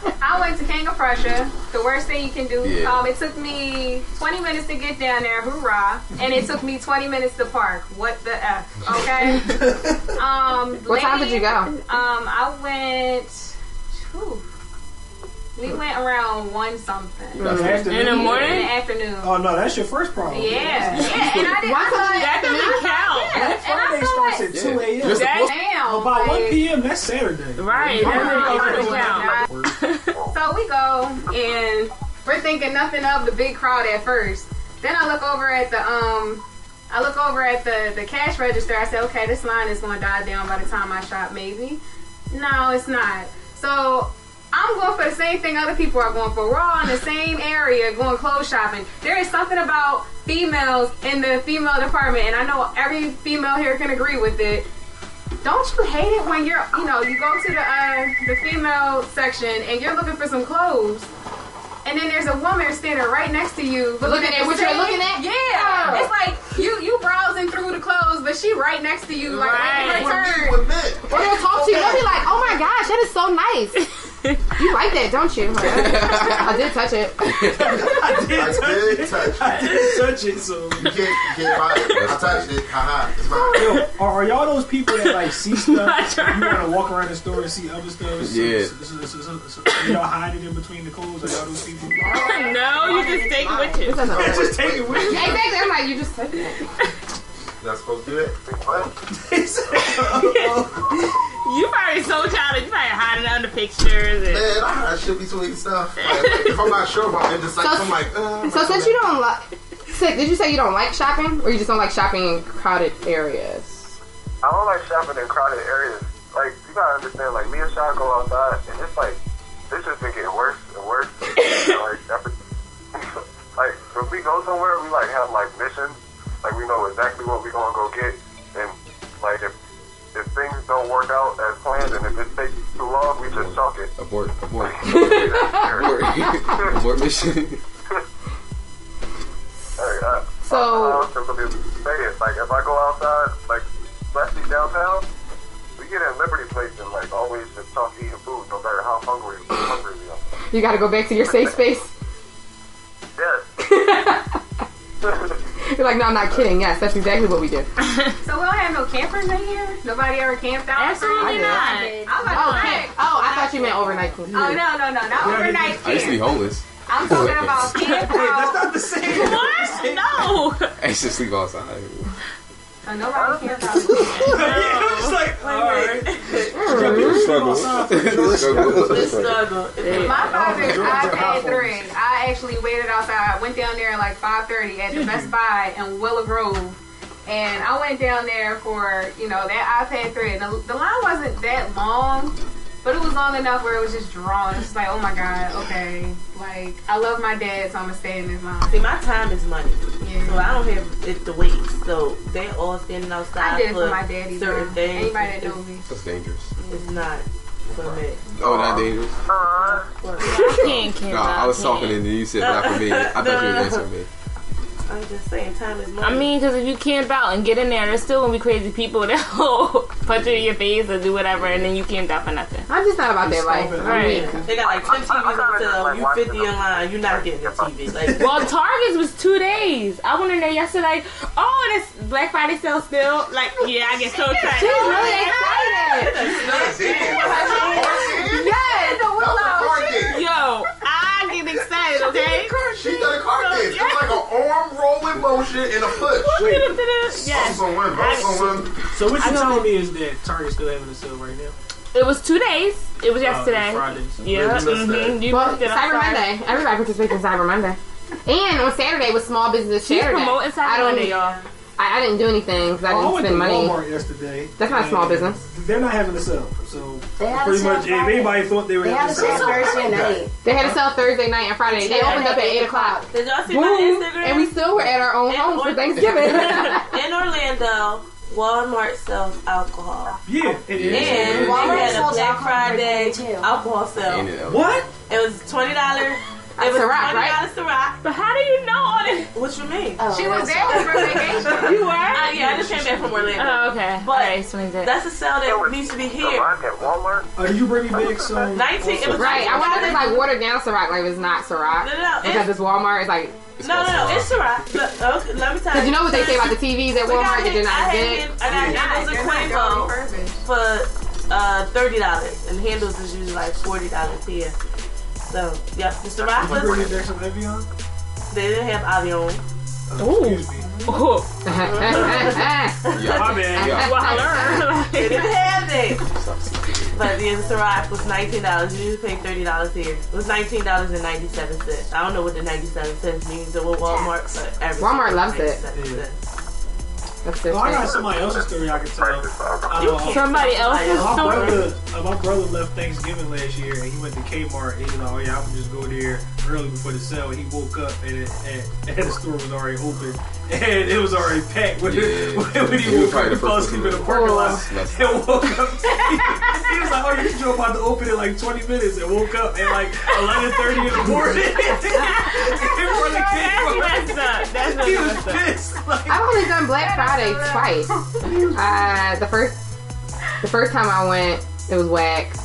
I went to King of Prussia. The worst thing you can do. Yeah. Um, it took me 20 minutes to get down there. Hoorah! And it took me 20 minutes to park. What the f? Okay. um, What time did you go? Um, I went. Whew, we went around one something In the afternoon? In the morning? in the afternoon. Oh, no, that's your first problem. Yeah, yeah, and I did. Why I couldn't thought- you- That doesn't count. Yeah, Black and I Friday starts like- at 2 a.m. You're supposed- Damn, About 1 p.m., that's Saturday. Right. Yeah. That doesn't Yeah. count. We go and we're thinking nothing of the big crowd at first. Then I look over at the um I look over at the the cash register. I say, okay, this line is going to die down by the time I shop. Maybe. No, it's not. So I'm going for the same thing other people are going for. We're all in the same area going clothes shopping. There is something about females in the female department, and I know every female here can agree with it. Don't you hate it when you're, you know, you go to the uh, the female section and you're looking for some clothes, and then there's a woman standing right next to you, but Looking at the what you're looking at? Yeah, Oh. it's like you you browsing through the clothes, but she right next to you, like Right. right. With me, turn. Or they'll talk to you. They'll be like, "Oh my gosh, that is so nice. You like that, don't you?" Like, I did touch it. I did I touch did it. touch I it. did touch it, so. You can't, you can't buy it. I touched it. Haha. It's mine. Yo, are, are y'all those people that like see stuff? you want to walk around the store and see other stuff? So, Yeah. So, so, so, so, so, so y'all hide it in between the clothes. Are y'all those people? No, you just take it with you. just take it with you. Exactly. I'm like, you just touch it. Not supposed to do that. You probably so childish. You probably hiding under pictures. And, Man, I, I should be tweeting stuff. Like, if I'm not sure about it, just like, So- I'm like, uh, So since you don't like, Sik, did you say you don't like shopping, or you just don't like shopping in crowded areas? I don't like shopping in crowded areas. Like you gotta understand, like me and Sean go outside, and it's like this just been getting worse and worse. Like every, like when we go somewhere, we like have like missions. Like we know exactly what we're gonna go get, and like if if things don't work out as planned, and if it takes too long, we just chalk it. Abort, abort. abort. abort mission. Like, I, So- I don't simply say it. Like if I go outside, like especially downtown, we get in Liberty Place and like always just talk eating food, no matter how hungry hungry we are. You got to go back to your safe space. You're like, no, I'm not kidding. Yes, that's exactly what we do. So we don't have no campers in here. Nobody ever camped out. Absolutely I not. I was Oh, about to oh, camp. oh, I thought you meant overnight. Oh no no no not overnight I used to be homeless. I'm talking about camp Wait, that's not the same. what? No. I used to sleep outside. So nobody camped out. yeah, I'm just like, all right. Struggle. The Struggle. struggle. My father's iPad 3. I actually waited outside. I went down there at like 5:30 at the Best Buy in Willow Grove. And I went down there for, you know, that iPad 3. And the, the line wasn't that long, but it was long enough where it was just drawn. It's just like, oh my God, okay. Like, I love my dad, so I'm going to stay in this line. See, my time is money. Yeah. So I don't have it to waste. So they all standing outside I did it for my daddy. certain bro. things. Anybody that It's- knows me. That's dangerous. It's not for me. Oh, not dangerous. What? I can't camp No. I was can't. talking and you said not for me. I thought you were No. answering me. I I'm just saying, time is money. I mean, because if you camp out and get in there, there's still gonna be crazy people that will punch you in your face or do whatever, and then you camped out for nothing. I'm just not about that life. Right. They got like 10 TVs on sale. You 50 in line, you're not getting a TV. Like, Well, Target's was two days. I went in there yesterday. Oh, this Black Friday sale still. Like, yeah, I get so excited. She's really excited. Yes. Yo, I get excited, okay? She done a car dance. It's like an arm rolling motion and a push. Yes. Bumps on one, bumps on one. So what I you know. telling me is that Target's still having a sale right now? It was two days. It was yesterday. Friday. Yeah. Mm-hmm. You well, missed it. I'm Cyber sorry. Monday. Everybody participates in Cyber Monday. And on Saturday was Small Business She's Saturday. promoting Cyber I don't, Monday, y'all. I, I didn't do anything because I Oh, didn't went to spend money. Walmart yesterday. That's not a small and business. They're not having a sale, so They have pretty sale much if Friday. anybody thought they were They having have a a sale Thursday night. They had a sale Thursday night and Friday. They opened up at 8 o'clock. Did y'all see Boom. my Instagram? And we still were at our own homes for Thanksgiving. in Orlando, Walmart sells alcohol. Yeah, it is. And Walmart they had a sells Black alcohol Friday every day, too. alcohol sale. Ain't it? What? It was What? Oh, She was that's- there for vacation. You were? Uh, yeah, I just came back from Orlando. Oh, okay. But that explains it. That's a sale that needs to be here. Ciroc at Walmart. Did you bring me back some? Nineteen. It was Right. I wonder if it's like watered down Ciroc, like it's not Ciroc. No, no, no. Because It's, it's Walmart, it's like. no, no, no. It's Ciroc. Look, okay, let me tell you. Because you. you know what they say about the TVs at Walmart that they're hand- I not had good? hand- I got handles and Cuervo for uh, thirty dollars, and handles is usually like forty dollars here. So, yep, the Ciroc Did you bring back some Evian? They didn't have Avion. Oh. Excuse me. Oh, Yeah. My bad. Yeah. Waller. They didn't have it. But the Ciroc was nineteen dollars. You usually pay thirty dollars here. It was nineteen dollars and ninety seven cents. I don't know what the ninety seven cents means. It was Walmart, but everything Walmart loves it. 97 cents. That's their Oh, I got somebody else's story I can tell. You Uh, Somebody tell else's My story. brother, uh, my brother left Thanksgiving last year, and he went to Kmart. And, you know, oh yeah, I'm gonna just go there early before the sale. And he woke up, and, it, and, and the store was already open, and it was already packed. When, Yeah. when he He woke up, probably he the fell first asleep in the parking lot That's- and woke up. he was like, "Oh, you drove about to open in like 20 minutes," and woke up at like 11:30 in the morning. in front of That's Kmart. messed up. That's He was messed up. pissed. Like, I've only done Black Friday twice. Uh, the first, the first time I went, it was whack.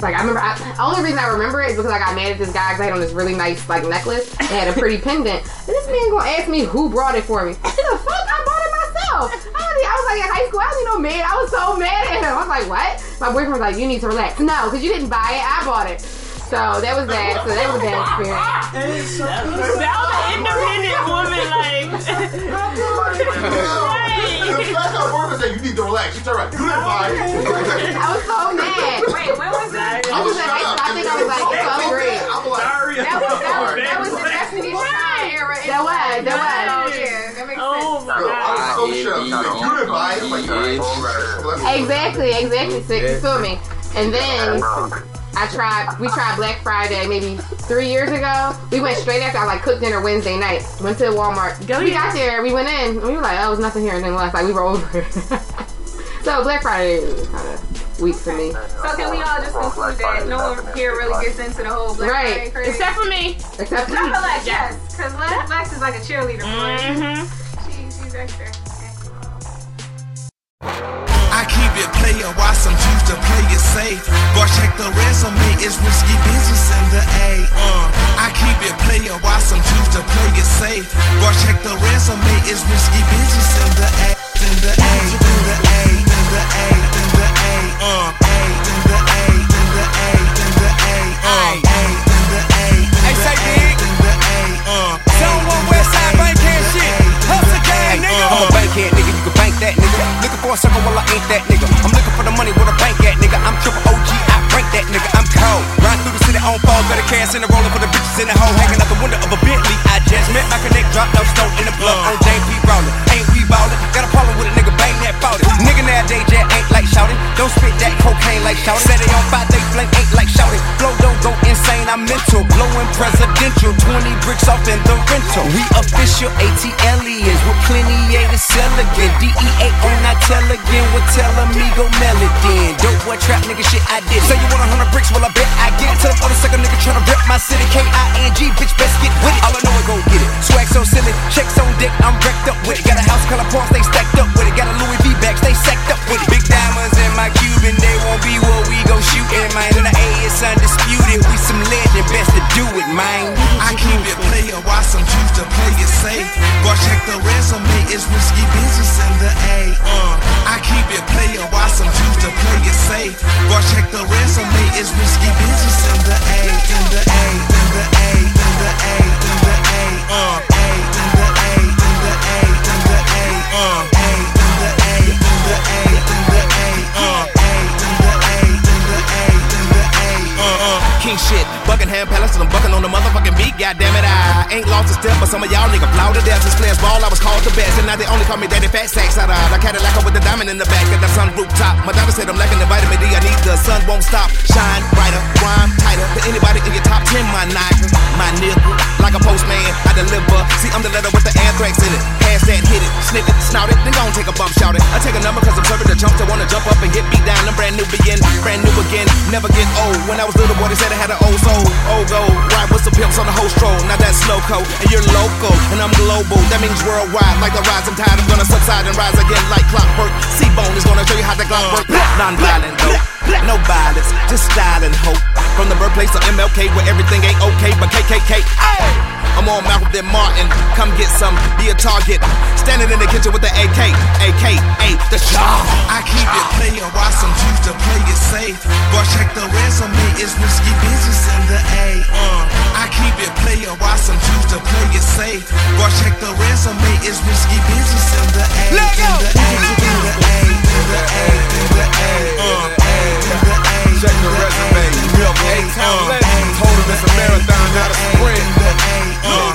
Like I remember, I, the only reason I remember it is because I got mad at this guy because I had on this really nice like necklace. It had a pretty pendant. And this man gonna ask me who brought it for me. I the fuck, I bought it myself. I was, I was like in high school, I was no man. I was so mad at him. I was like, what? My boyfriend was like, you need to relax. No, because you didn't buy it, I bought it. So that was that. So that was a bad experience. and so That was an independent woman, like. The fact that workers say you need to relax. You turn around. You didn't buy it. I was so mad. Wait, when was that? I was in high. I think I was like 12th grade. I'm like, sorry. That was, that was, That was the Destiny Child era. That was, that was. Oh, yeah, that makes Oh sense. my I god. was so shocked. Like, you didn't buy it. I'm like, alright, Exactly, exactly. So you feel me? And then I tried. We tried Black Friday maybe three years ago. We went straight after I like cooked dinner Wednesday night. Went to Walmart. Go we yeah. got there. We went in. And we were like, oh, there's nothing here. And then left. Like we were over. so Black Friday is kind of weak for me. So can we all just conclude that no one here really gets into the whole Black Right. Friday craze? Except for me. Except for I me. feel like yes, because Lex, Lex is like a cheerleader for it. Mm-hmm. She, she's extra. Player, why some play it safe. Boy, check the resume, it's risky business in the A. Uh, I keep it player, why some play it safe. Boy, check the resume, it's risky business in the A. In the A, in the A, in the A, in the A. Uh, A, in the A, in the A, in the A. Uh, A, in the A, in the A. that nigga. Looking for a circle, well I ain't that nigga. I'm looking for the money where the bank at, nigga. I'm triple OG, I rank that nigga. I'm cold. Ride through the city on fall, got a cash in the roller for the bitches in the hole, hanging out the window of a Bentley. I just met my connect, drop no stone in the blood on James P rap out it. Nigga nowadays just ain't like shouting. Don't spit that cocaine like shouting. Said they on five they flame ain't like shouting. Blow don't go insane, I'm mental. Blowing presidential, 20 bricks off in the rental. We official ATL is with plenty A to sell again. DEA on that tell again, we'll tell amigo melody. Dope boy trap nigga shit I did. Say you want a hundred bricks, well I bet I get it. Tell the other second nigga tryna rip my city. K-I-N-G, bitch, best get with it. All I know is go get it. Swag so silly, Checks on dick, I'm wrecked up with it. Got a house color pawns, they stacked up with it. Got a Louis feedbacks, they sacked up with it. Big diamonds in my Cuban, they won't be what we go shooting, man. In the A, it's undisputed. We some legend, best to do it, man. I keep it player, why some choose to play it safe? Go check the resume, it's risky business in the A. Uh, I keep it player, why some choose to play it safe? Go check the resume, it's risky business in the A, in the A, in the A, in the A, in the A, uh, A, in the A, in the A, in the A, uh. Shit, Buckingham Palace, and I'm bucking on the motherfucking beat. Goddamn it, I ain't lost a step, but some of y'all nigga blow to death. Since players ball, I was called the best, and now they only call me Daddy Fat Sacks. Out of I Cadillac with the diamond in the back of the sun rooftop. My doctor said I'm lacking the vitamin D. I need the sun won't stop. Shine brighter, rhyme tighter than anybody in your top ten. My nigga, my nigga, like a postman, I deliver. See, I'm the letter with the anthrax in it. Hashtag hit it, snip it, snout it, then gon' take a bump, shout it. I take a number cause I'm serving the jump I wanna jump up and get beat down. I'm brand new begin, brand new again, never get old. When I was little boy, they said I had an old soul. Old gold, right with some pimps on the whole stroll. Now that's loco, and you're local, and I'm global. That means worldwide, like the rise. I'm tired, I'm gonna subside and rise again like clockwork. C-Bone is gonna show you how the clock work. Non-violent though, no violence, just style and hope. From the birthplace of MLK, where everything ain't okay, but KKK. Ay! I'm on Malcolm then Martin. Come get some, be a target. Standing in the kitchen with the AK, AKA the shot. I keep it player, why some choose to play it safe? Boy, check the resume, it's risky business in the A. Uh, I keep it player, why some choose to play it safe? Boy, check the resume, it's risky business in the A. In the A, in the A, in the A, in the A, uh, A, in the A. Check the resume, milk A-Town. Told him it's a marathon, not a sprint. Uh,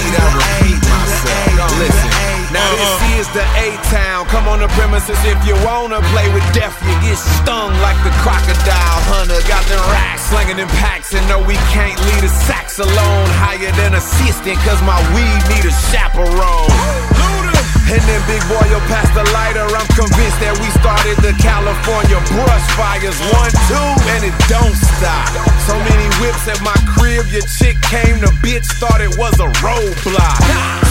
need I repeat myself? Listen. Now this uh-huh. is the A-Town. Come on the premises if you wanna play with death. You get stung like the crocodile hunter. Got the racks slinging in packs and no, we can't leave the sacks alone. Higher than assistant, cause my weed need a chaperone. And then big boy, you'll pass the lighter. I'm convinced that we started the California brush fires. One, two, and it don't stop. So many whips at my crib, your chick came, the bitch thought it was a roadblock.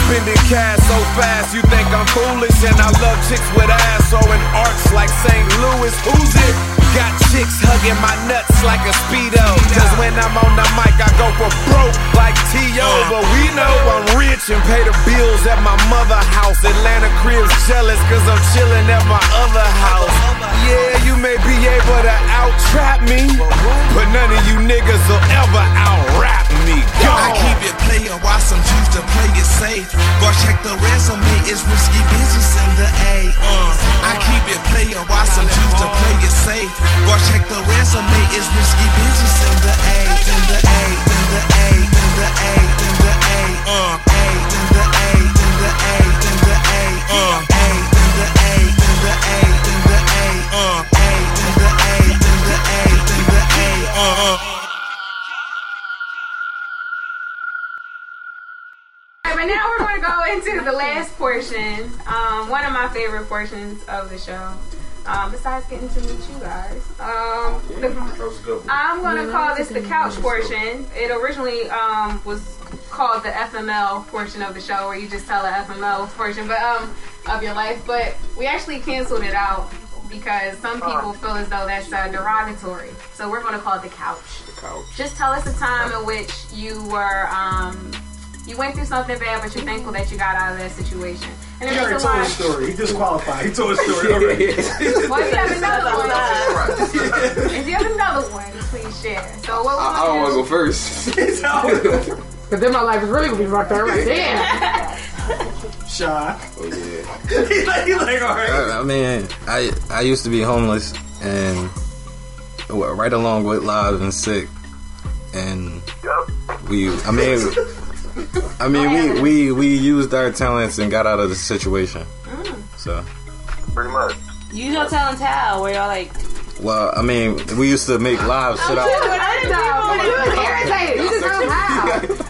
Spending cash so fast, you think I'm foolish. And I love chicks with ass or in arts like St. Louis. Who's it? Got chicks hugging my nuts like a Speedo. Cause when I'm on the mic, I go for broke like T.O. But we know I'm rich and pay the bills at my mother house. Atlanta cribs jealous cause I'm chilling at my other house. Yeah, you may be able to out trap me, but none of you niggas will ever out rap me. Go. I keep it player, why some choose to play it safe? Boy, check the resume, it's risky business in the A. Uh, I keep it player, why some choose to play it safe? Boy, check the resume, it's risky business in the A, in the A, in the A, in the A, in the A. Uh, in the A, the A, in the A. But now we're going to go into the last portion, um, one of my favorite portions of the show. Um, besides getting to meet you guys, um, the- I'm going to call this the couch portion. It originally um, was called the FML portion of the show, where you just tell the FML portion, but um, of your life. But we actually canceled it out because some people feel as though that's uh, derogatory. So we're going to call it the couch. The couch. Just tell us a time in which you were um, you went through something bad, but you're thankful that you got out of that situation. And He already reason told why. a story. He disqualified. He told a story already. Well, if you have another one, if you have another one, please share. So what I, I don't want to go first. Because then my life is really gonna be fucked up right there. Shy. Oh yeah. He's like, he's like, all right. I, I mean, I I used to be homeless and well, right along with Lyve and Sik, and we. I mean, I mean, oh, we we we used our talents and got out of the situation. Mm. So, Pretty much. You know, tell and tell where y'all like. well, I mean, we used to make Lyve sit out. irritated. You just don't have.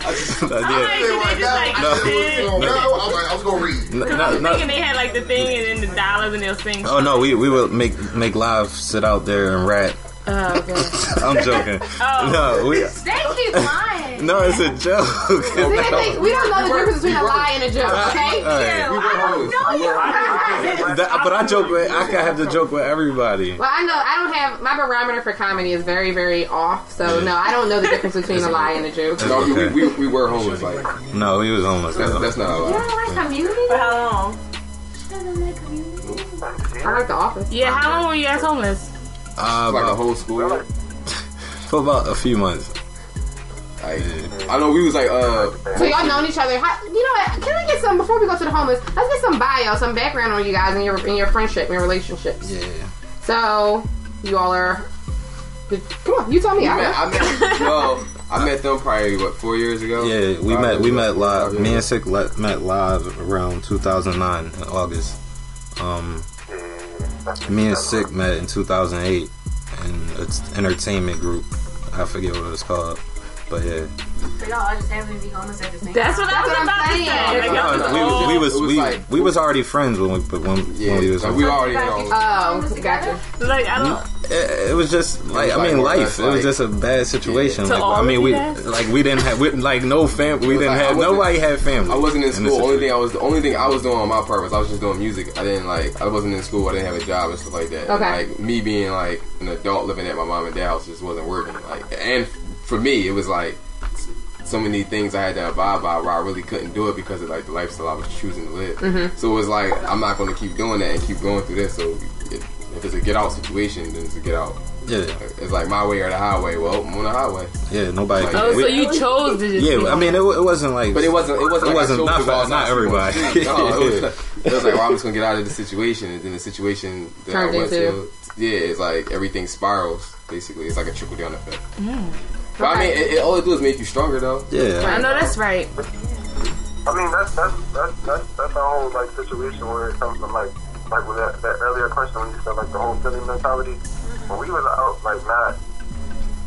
I was gonna read. No, no, I was no. thinking they had like the thing and then the dollars and they'll sing. Oh no, we we would make make Lyve sit out there and rap. Oh, okay. I'm joking. Oh. No, we They keep lying. No, it's a joke. See, they we don't know the difference between a lie and a joke, okay? Alright. We don't know That- but I joke with. I can have to joke with everybody. Well, I know I don't have my barometer for comedy is very, very off. So no, I don't know the difference between a lie and a joke. No, we, okay. we, we were homeless. Like No, he was homeless. that's, that's not a You don't like community? For how long? I like the office. Yeah, how long were you guys homeless? Uh, like a whole school year. for about a few months. Like, I know we was like uh. So y'all known each other. How, you know what? Can we get some before we go to the homeless? Let's get some bio, some background on you guys and your in your friendship, and your relationships. Yeah. So you all are. Come on, you tell me. We I met, I don't met, well, I met them probably what four years ago. Yeah, we Five met. We ago? met Lyve. Me and Sik met Lyve around 2009 in August. Um, me and Sik met in 2008 in an entertainment group. I forget what it's called, but yeah. So y'all all just happen to be homeless at the same That's time. what I was about to say. Like, No, no, was we, all- we was, It was we, like- we was already friends when we but when, Yeah, when we was like, we already know. Oh, gotcha. like I don't. It, it was just like I mean more life. It was like- just a bad situation. To Like all I mean we guys? like we didn't have we, like no fam. We didn't like, have nobody had family. I wasn't in this school. Only thing I was the only thing I was doing on my part was I was just doing music. I didn't like I wasn't in school. I didn't have a job and stuff like that. And, Okay. like me being like an adult living at my mom and dad's house just wasn't working. Like and for me it was like so many things I had to abide by where I really couldn't do it because of like the lifestyle I was choosing to live. Mhm. So it was like I'm not going to keep doing that and keep going through this. So if, if it's a get out situation, then it's a get out. Yeah, It's like my way or the highway. Well, I'm on the highway. yeah. Nobody. Like, Oh, so you chose to just. yeah, be I mean, it, it wasn't like, But it wasn't. It wasn't. It like wasn't I not chose to go for- outside not and sleep on the everybody. No, it was, it was like, well, I'm just gonna get out of the situation, and then the situation that Turned I went into- to, yeah, it's like everything spirals. Basically, it's like a trickle down effect. Mm. But I mean, it, it, all it do is make you stronger, though. yeah. I know that's right. I mean, that's that's that's that's that's the whole like situation where it comes from like like with that, that earlier question when you said like the whole Philly mentality. When we was out like not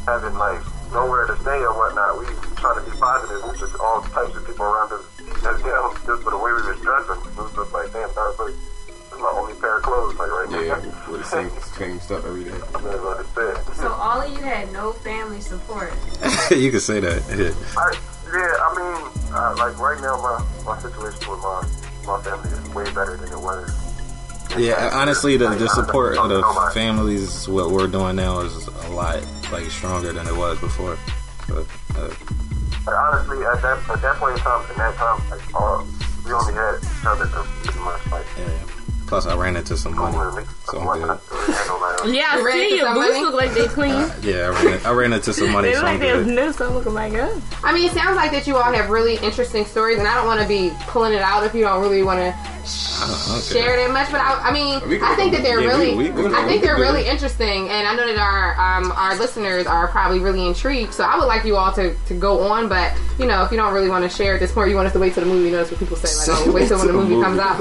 having like nowhere to stay or whatnot, we trying to be positive. It was just all types of people around us as hell just for the way we was dressing. It was just like damn, that was like this my only pair of clothes like right Yeah, now. with the same same stuff every day. That's what it said. So all of you had no family support. you can say that. Yeah. I, yeah, I mean, uh, like right now, my, my situation with my my family is way better than it was. Yeah, honestly, the, the support of the families, what we're doing now, is a lot like stronger than it was before. But, uh, But honestly, at that at that point in time, in that time, like, uh, we only had each other to pretty much like. yeah. Plus, I ran into some money, so I'm good. Yeah, I You see your boots money? look like they clean. Yeah, I ran, I ran into some money, They so look I'm like they're good. new, so I'm looking like, oh. I mean, it sounds like that you all have really interesting stories, and I don't want to be pulling it out if you don't really want to share that much. But I, I mean, I think that they're yeah, really, we- we- we- I think they're really it. interesting, and I know that our um, our listeners are probably really intrigued. So I would like you all to, to go on, but you know, if you don't really want to share at this point, you want us to wait till the movie. You know, what people say, like, oh, wait till when the movie comes out.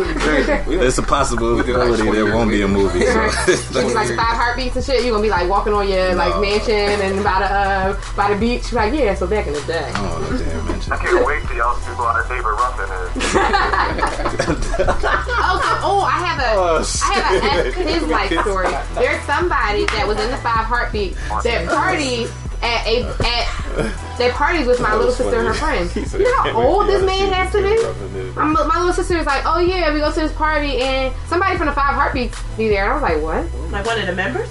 There's a possibility there won't be a movie. So. Like, like five heartbeats and shit, you're gonna be like walking on your like mansion and by the uh, by the beach. Like yeah, so back in the day. Oh, damn, man. I can't wait till y'all see what David Ruffin is. oh, so, oh, I have a, Oh, I have a shit. his life story. There's somebody that was in the Five heartbeats that partied at a at that parties with my little sister and her friends. You know how old this man has to be? My, my little sister was like, "Oh yeah, we go to this party and somebody from the Five Heartbeats be there." And I was like, "What?" Like one of the members?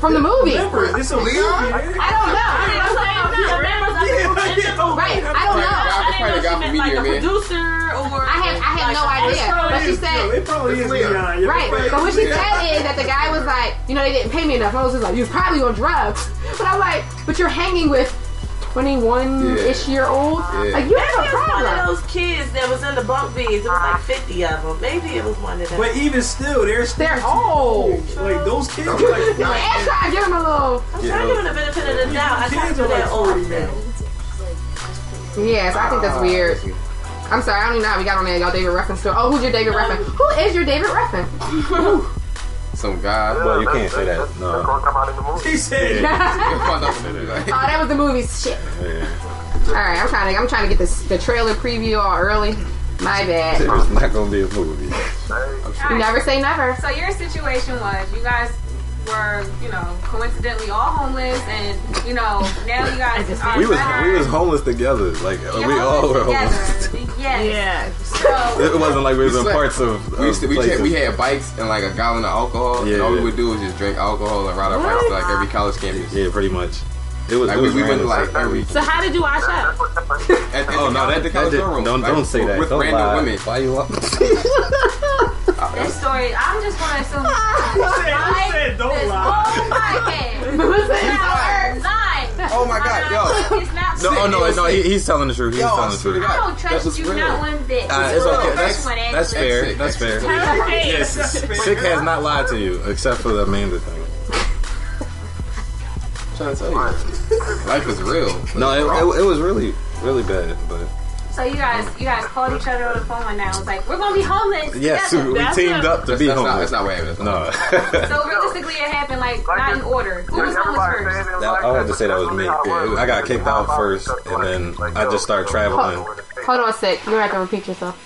From the movie? Remember, it's a movie. I don't know. I didn't know the members of the Right, I don't know. It's probably the guy from like a Man. producer or I have I have no idea. But she said It probably is Leon. Yeah, Right, but what she said is that the guy was like, you know, they didn't pay me enough. I was just like, you was probably on drugs. But I'm like, but you're hanging with 21 ish year old. Yeah. Like, you Maybe have a it was one of those kids that was in the bunk beds. It was like 50 of them. Maybe it was one of them. But even still, they're still They're old. like those kids. are Like, And try to give him a little. I'm trying to give him the benefit of the doubt. I thought kids they are were like that old. 40 now. Yes, I think ah, that's weird. I'm sorry, I don't even know how we got on there. Y'all David Ruffin still. Oh, who's your David Ruffin? Who is your David Ruffin? Some guy. Well, you can't say that. That's No. gonna come out in the movie. He said, oh, that was the movie. Shit. All right, I'm trying to. I'm trying to get this the trailer preview all early. My bad. There's not gonna be a movie. You never say never. So your situation was you guys were, you know, coincidentally all homeless, and you know, now you guys are We was better. we was homeless together. Like You're we all were homeless homeless. together. Yes. Yeah. So It wasn't like we was in slept- parts of, We used to we, had, we had bikes and like a gallon of alcohol. Yeah. And all we would do was just drink alcohol and ride our bikes to like every college campus. Yeah, pretty much. It was. Like, it we- was we went like every- So how did you wash up? At, at Oh, no, college- that- the that college did- dorm room, don't- like, don't say that. With Don't random lie. women. Why you? this story, I'm just gonna assume. Who said don't this lie? whole podcast. It's. Oh my god, yo. It's not. No, oh no, no, he, he's telling the truth. He's Yo, telling the truth. I don't trust what's you real. not one bit. Uh, it's okay. the That's, first that's actually. fair. That's fair. Yes, Sik has not lied to you, except for the Amanda thing. I'm trying to tell you. Life is real. No, it, it, it was really, really bad. But So you guys, you guys called each other on the phone one night. and was like, we're gonna be homeless. yes, together. we teamed up to That's, be that's not, homeless. that's not what happened. No, So realistically, it happened like not in order. Who was homeless first? That- I had to say that was me. Yeah, I got kicked out first, and then I just started traveling. Hold on a sec. You're have to repeat yourself.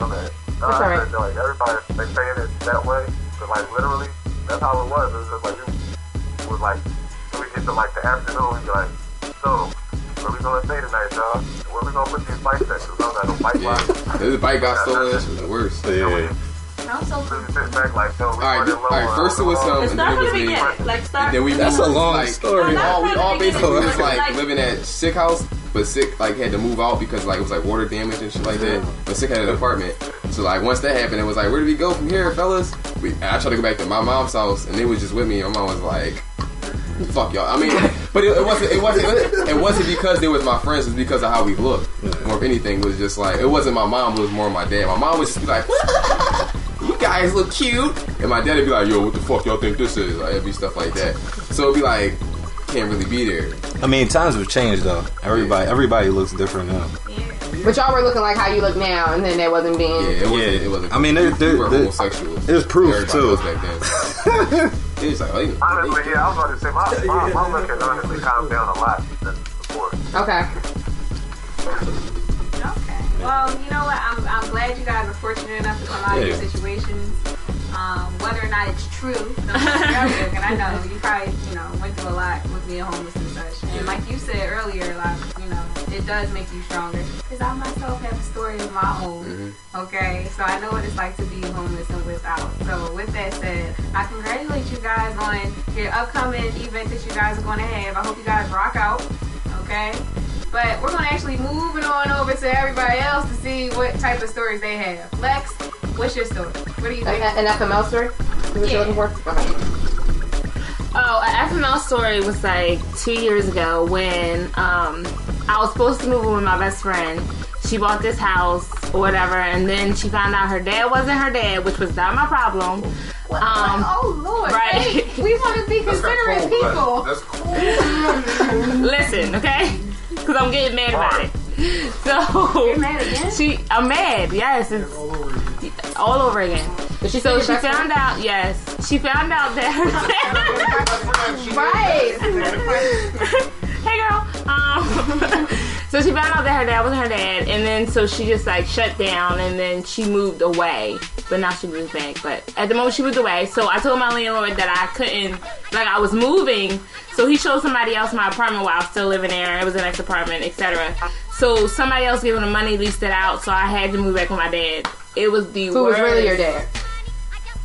Okay. That's Uh, all right. I said, like everybody they saying it that way, but like literally, that's how it was. It was just like we was like we get to like the afternoon, we be like, so where we gonna stay tonight, y'all? Where we gonna put these bike sections? We don't got no bike Yeah. lots. The bike got stolen. That shit was the worst. Yeah. I'm so So you sit back like, yo, we All right, low right. First it was on- some, Let's and start then it was me. Like start. And then we That's a long like, story. We all, we all basically was like Like- living at Sik house, but Sik like had to move out because like it was like water damage and shit like that. But Sik had an apartment, so like once that happened, it was like, where do we go from here, fellas? We, and I tried to go back to my mom's house, and they was just with me. My mom was like. Fuck y'all. I mean, but it, it wasn't. It wasn't. It wasn't because they was my friends. It was because of how we looked. More of anything, it was just like it wasn't my mom. It was more my dad. My mom would just be like, "You guys look cute," and my dad would be like, "Yo, what the fuck y'all think this is?" Like, it'd be stuff like that. So it'd be like, can't really be there. I mean, times have changed though. Everybody, everybody looks different now. But y'all were looking like how you look now, and then that wasn't being. Yeah, it wasn't. It wasn't. I mean, they we there- were there- homosexuals. there's proof, Everybody too. was back then. it was like, oh, you- Honestly, yeah, I was about to say my my, my look has honestly calmed down a lot since before. Okay. Okay. Well, you know what? I'm, I'm glad you guys are fortunate enough to come out of Yeah. these situations. Um, whether or not it's true, don't and I know you probably, you know, went through a lot with being homeless and such. And like you said earlier, like, you know, it does make you stronger. Because I myself have a story of my own. Okay, so I know what it's like to be homeless and without. So with that said, I congratulate you guys on your upcoming event that you guys are going to have. I hope you guys rock out. Okay. But we're gonna actually moving on over to everybody else to see what type of stories they have. Lex, what's your story? What do you think? An FML story? Is what you're looking for? Okay. Oh, an FML story was like two years ago when um, I was supposed to move in with my best friend. She bought this house or whatever, and then she found out her dad wasn't her dad, which was not my problem. Um, oh Lord! right. Hey, we want to be considerate people. That's cool. Listen, okay? Because I'm getting mad about it. So You're mad again? she, I'm mad. Yes, it's all over again. Did she So she your best found out. Yes, she found out that her Right. hey girl. Um, so she found out that her dad wasn't her dad, and then so she just like shut down, and then she moved away. But now she moved back. But at the moment she moved away, so I told my landlord that I couldn't, like I was moving. So he showed somebody else my apartment while I was still living there. It was an ex apartment, etc. So somebody else gave him the money, leased it out. So I had to move back with my dad. It was the Who was really your dad?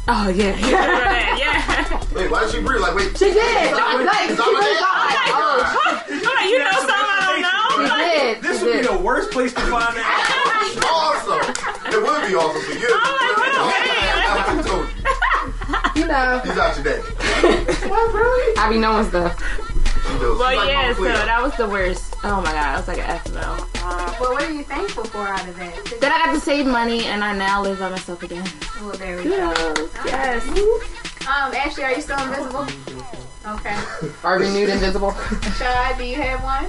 Oh yeah, yeah, yeah. Wait, why did she breathe? Like, wait. She did. Is that Like, she that what really it- thought, Oh, I'm like, oh uh, you know something I don't know. She did. This She would be the worst place to find that. awesome. It would be awesome for you. Oh You know. He's out your day. I be knowing stuff. She knows. Well, like yeah, so that was the worst. Oh my god, I was like an FML. Well, what are you thankful for out of that? Then I got to save money, and I now live by myself again. Well, there we go. Yes. Um, Ashley, are you still invisible? Okay. Are renewed invisible? Shad, do you have one?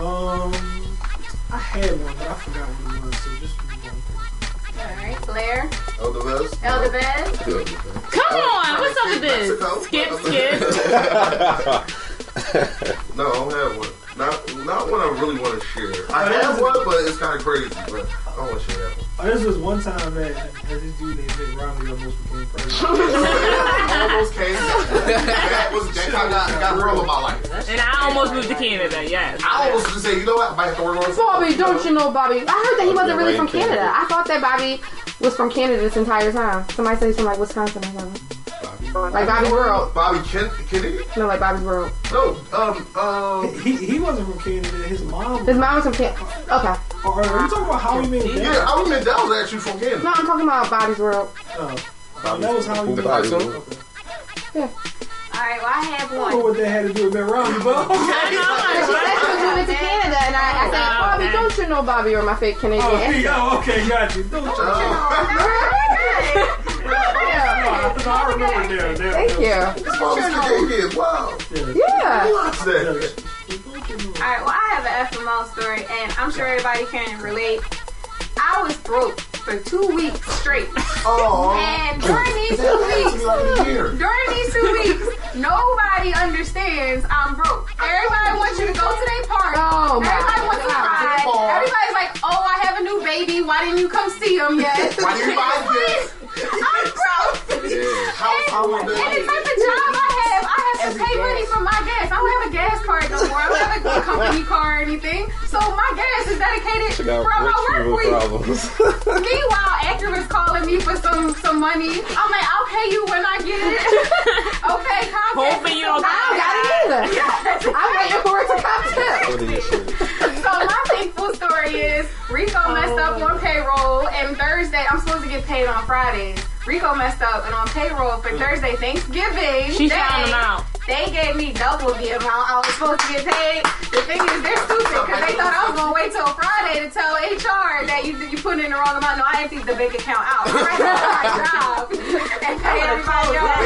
Um, I had one, but I forgot what it was. So just move. All right. Blair, Elder Vez. Elder Come on, what's up with this? Mexico. Skip, skip. No, I don't have one. Not, not one I really want to share. I have one, but it's kind of crazy. But I don't want to share that one. Oh, this was one time that, that this dude named Mitt Romney almost became president. almost came. That was that kind of got real in my life. And I almost moved to Canada, yes. I almost just say, you know what? I might have to work on it. Bobby, don't you know Bobby? I heard that he wasn't really from Canada. I thought that Bobby was from Canada this entire time. Somebody said he's from like Wisconsin or something. Like Bobby World. Bobby Ken- Kennedy? No, like Bobby's World. No, um, um. He, he wasn't from Canada. His mom. His mom was from Canada. Okay. Or, are you talking about Howie Mandel? Yeah, Howie Mandel was actually from Canada. No, I'm talking about Bobby's World. Oh, that was Howie The Mandel. cartoon? Yeah. All right, well, I have one. I don't know one. what that had to do with Mitt Romney, but okay. She said she was moving to Canada, and I, I said, Bobby, don't you know Bobby or my fake Canadian Oh, yeah, oh, okay, got you. Don't Yeah. No, I remember there. there Thank you. This Bobby's Canadian. Wow. Yeah. What's that? All right, well, I have an FML story, and I'm sure everybody can relate. I was broke for two weeks straight. Oh. And during these two weeks, during these two weeks, nobody understands I'm broke. Everybody wants you to go to their park. Oh, my Everybody wants to God. cry. Everybody's like, oh, I have a new baby. Why didn't you come see him yet? Why didn't you buy this? I'm broke. How, how And the type of job I have, I have to pay money for my gas. I don't have a gas card no more. I don't have a company car or anything. So my gas is dedicated She from got my rich work people week. problems. Meanwhile, Acura's calling me for some some money. I'm like, I'll pay you when I get it. okay, Comcast. Hoping you don't- I don't got it either. I'm waiting for it to come too. So my thankful story is Rico messed up oh. on payroll, and Thursday I'm supposed to get paid on Fridays. Rico messed up, and on payroll for Thursday Thanksgiving, She Day, found him out. They gave me double the amount I was supposed to get paid. The thing is, they're stupid because they thought I was gonna wait till Friday to tell HR that you you put in the wrong amount. No, I emptied the bank account out. Right after my job and pay everybody else.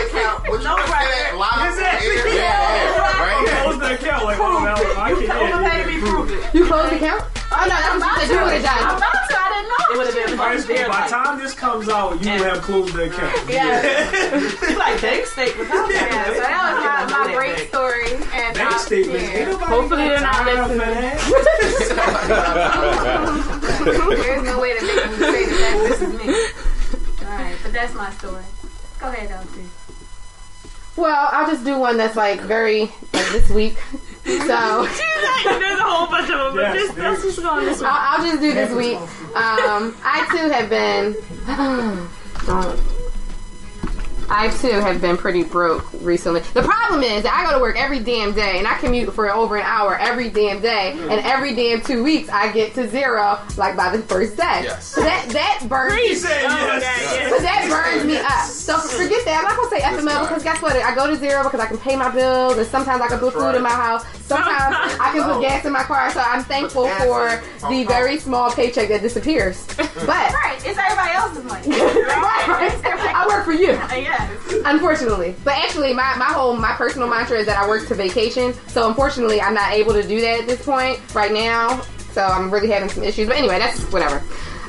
Would you put that live the? Close the account like, oh, no, I can't. You closed the account? Oh, no, that's what you said you would have I'm done. about to. I didn't know. It would have been By much there. by Like, the time this comes out, you will have closed the account. yeah. you like bank statements. How Yeah, so that was my, my great story. And Bank uh, statements. yeah. Hopefully they're not got time listening. There's no way to make me say that this is me. Alright, but that's my story. Go ahead, LT. Well, I'll just do one that's like very like this week. So there's a whole bunch of them, but Yes, just, let's just go on this one. I'll, I'll just do this week. Um, I too have been. Don't. I too have been pretty broke recently. The problem is that I go to work every damn day and I commute for over an hour every damn day, and every damn two weeks I get to zero like by the first day. Yes. So that that burns. He said Oh, yes. So that burns me up. So forget that. I'm not gonna say FML because guess what? I go to zero because I can pay my bills and sometimes I can put food in my house. Sometimes I can put gas in my car. So I'm thankful for the very small paycheck that disappears. But Right, it's everybody else's money. right. I work for you. yes. Unfortunately. But actually my, my whole my personal mantra is that I work to vacation. So unfortunately I'm not able to do that at this point right now. So I'm really having some issues. But anyway, that's whatever.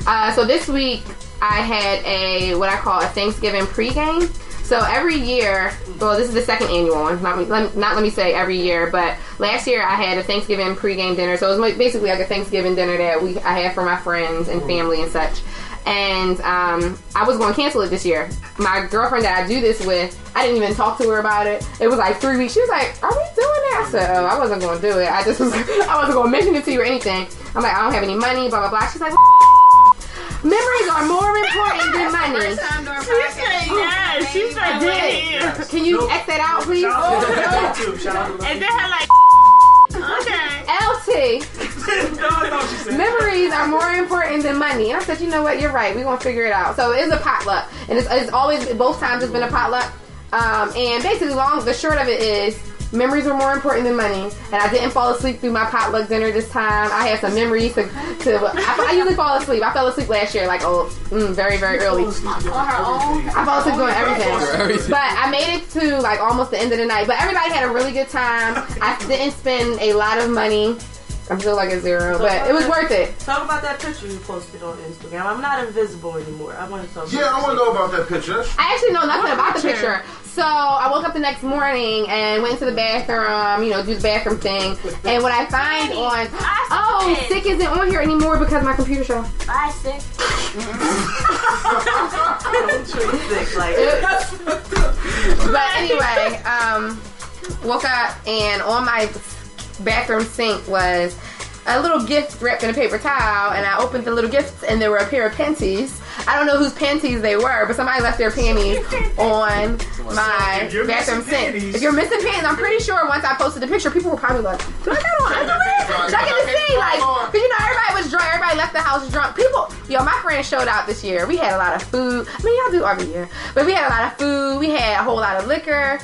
Uh, so this week I had a what I call a Thanksgiving pregame. So every year, well, this is the second annual one. Not, let- not let me say every year, but last year I had a Thanksgiving pregame dinner. So it was basically like a Thanksgiving dinner that we I had for my friends and family and such. And um, I was going to cancel it this year. My girlfriend that I do this with, I didn't even talk to her about it. It was like three weeks. She was like, "Are we doing that?" I said, "Oh, I wasn't going to do it. I just was, I wasn't going to mention it to you or anything." I'm like, "I don't have any money." Blah blah blah. She's like. Memories are more important than money. She said yes. She's like, I did. Can you X that out, please? Shout out to them too. Shout out to them. And then her like, okay. LT. No, no. Memories are more important than money. And I said, you know what? You're right. We're gonna figure it out. So it's a potluck, and it's, it's always both times it's been a potluck. Um, and basically, long the short of it is. Memories are more important than money, and I didn't fall asleep through my potluck dinner this time. I had some memories to. to I, I usually fall asleep. I fell asleep last year, like oh, mm, very very early. On her own. I fall asleep doing everything. Everything. But I made it to like almost the end of the night. But everybody had a really good time. I didn't spend a lot of money. I'm still like a zero, but it was worth it. Talk about that picture you posted on Instagram. I'm not invisible anymore. I want to talk. Yeah, I want to know about that picture. I actually know nothing What about the picture? picture. So I woke up the next morning and went to the bathroom, you know, do the bathroom thing. And what I find on, oh, Sik isn't on here anymore because my computer show. Bye, Sik. but anyway, um, woke up and on my bathroom sink was a little gift wrapped in a paper towel, and I opened the little gifts, and there were a pair of panties. I don't know whose panties they were, but somebody left their panties on my If bathroom sink. panties- If you're missing panties, I'm pretty sure once I posted the picture, people were probably like, "Do I got on underwear?" Checking to see, like, because you know everybody was drunk, everybody left the house drunk. People, yo, my friends showed out this year. We had a lot of food. I mean, y'all do every year, but we had a lot of food. We had a whole lot of liquor.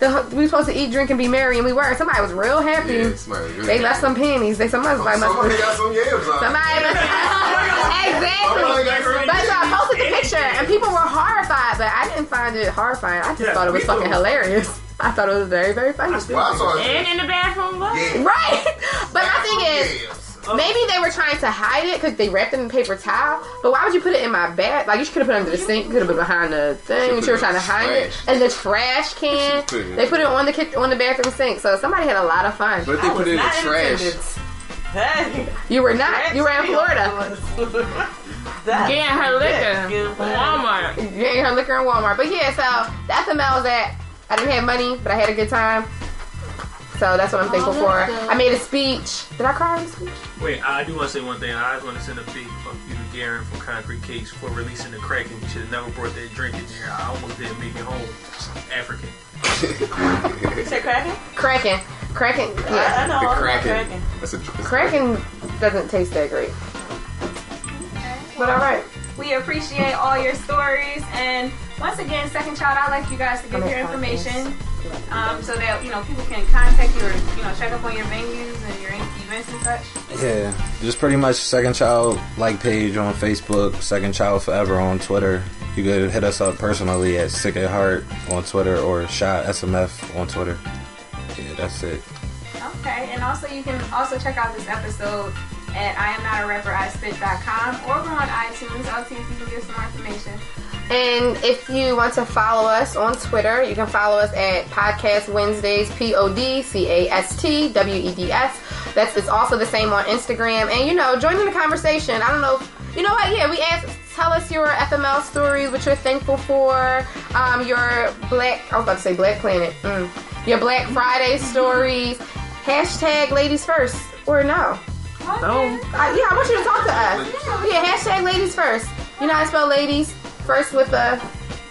The, we were supposed to eat, drink, and be merry, and we were. Somebody was real happy. Yeah, somebody was really they left some panties. They somebody was like, must- Somebody got some yams on. Somebody must exactly. Somebody got some But so I posted the picture, and people were horrified, but I didn't find it horrifying. I just Yeah, thought it was people- fucking hilarious. I thought it was very, very funny. Well, I saw it. And in the bathroom, what? Right. But my thing is, maybe they were trying to hide it because they wrapped it in paper towel. But why would you put it in my bag? Like you could have put it under the sink. Could have been behind the thing. Should've You were trying to in the hide it. trash. And the trash can. Put They put it on the kit- on the bathroom sink. So somebody had a lot of fun. But if they put it in the trash. Hey. You were not. You were in Florida. Getting her liquor from Walmart. Getting her liquor in Walmart. But yeah, so that's the FML that. I didn't have money, but I had a good time. So that's what I'm thankful for. I made a speech. Did I cry in the speech? Wait, I do want to say one thing. I just want to send a big fuck you to Garen from Concrete Cakes for releasing the Kraken. You should have never brought that drink in there. I almost didn't make it home. African. You said Kraken? Kraken. Kraken. I, I Yeah. know. The I'm Kraken. Kraken. That's a, that's a- Kraken doesn't taste that great. But all right. We appreciate all your stories. And once again, Second Child, I'd like you guys to give your information um, so that, you know, people can contact you or, you know, check up on your venues and your events and such. Yeah, just pretty much Second Child like page on Facebook, Second Child Forever on Twitter. You could hit us up personally at Sik at Heart on Twitter or Shy SMF on Twitter. Yeah, that's it. Okay, and also you can also check out this episode at I am not a rapper I spit.com or go on iTunes. I'll see if you can get some more information. And if you want to follow us on Twitter, you can follow us at Podcast Wednesdays, P O D C A S T W E D S. That's it's also the same on Instagram. And you know, join in the conversation. I don't know. You know what? Yeah, we asked. Tell us your FML stories, what you're thankful for. Um, your Black. I was about to say Black Planet. Mm. Your Black Friday stories. Hashtag ladies first or no. Uh, yeah, I want you to talk to us. Yeah, hashtag ladies first. You know how to spell ladies? First with a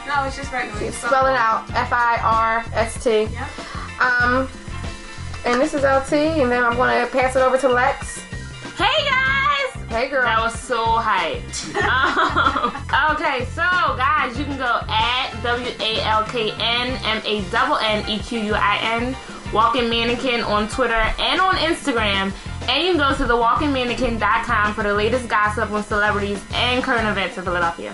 No, it's just regular. spell it out. F I R S T. Um, and this is LT, and then I'm gonna pass it over to Lex. Hey guys! Hey girl. That was so hyped. um, okay, so guys, you can go at W A L K N M A double N E Q U I N Walking Mannequin on Twitter and on Instagram. And you can go to thewalkingmannequin.com for the latest gossip on celebrities and current events in Philadelphia.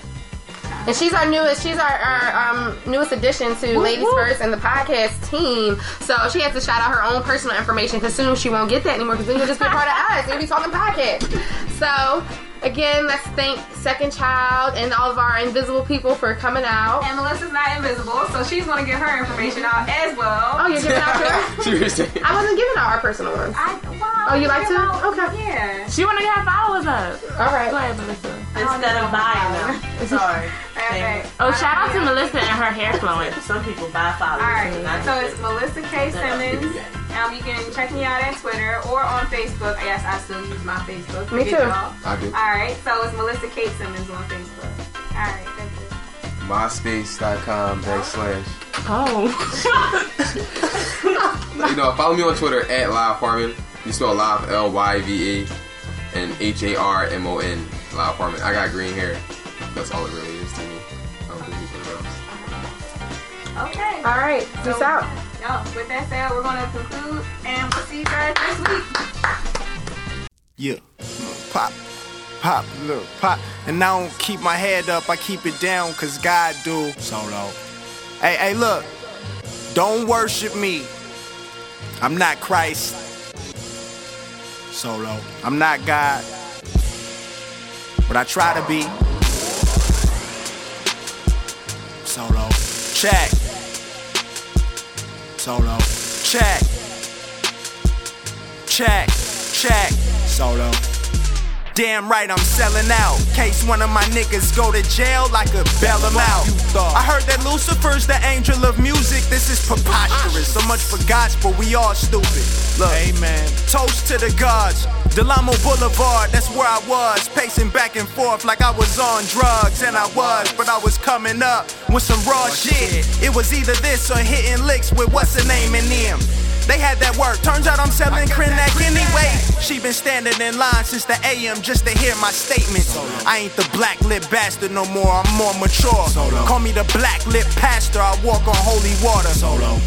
And she's our newest, she's our, our um, newest addition to Ladies First and the podcast team. So she has to shout out her own personal information because soon she won't get that anymore because then you'll just be part of us. You'll be talking podcast. So again, let's thank Second Child and all of our invisible people for coming out. And Melissa's not invisible, so she's going to give her information out as well. Oh, you're giving out yours? Seriously. I wasn't giving out our personal ones. I, well, Oh, you like to? know, Okay. Yeah. She want to get her followers up. All right. Go ahead, Melissa. Instead of buying them. Sorry. Okay. Oh, shout out to Melissa and her hair flowing. Some people buy followers. Alright, so it's Melissa K. Simmons. Um, you can check me out at Twitter or on Facebook. Yes, I still use my Facebook. Me Forget too. y'all. I do. Alright, so it's Melissa Kate Simmons on Facebook. Alright, that's it. MySpace.com backslash. Oh. You know, follow me on Twitter at Lyve Harmon. You spell Lyve L Y V E and H A R M O N. Lyve Harmon. I got green hair. That's all it really is to me. I don't think anything else. Okay. All right, peace out. Yo, with that said, we're going to conclude and we'll see you guys next week. Yeah. Pop. Pop. Look. Pop. And I don't keep my head up. I keep it down because God do. Solo. Hey, hey, look. Don't worship me. I'm not Christ. Solo. I'm not God, but I try to be. Solo. Check. Solo. Check. Check. Check. Solo. Damn right, I'm selling out. Case one of my niggas go to jail, I could bail him out. I heard that Lucifer's the angel of music. This is preposterous. So much for gospel, we all stupid. Look, Amen. Toast to the gods. Del Amo Boulevard, that's where I was. Pacing back and forth like I was on drugs. And I was, but I was coming up with some raw shit. It was either this or hitting licks with what's the name in them. They had that work. Turns out I'm selling Krenak anyway. She been standing in line since the AM just to hear my statements. I ain't the black lip bastard no more. I'm more mature. Call me the black lip pastor. I walk on holy water. Solo.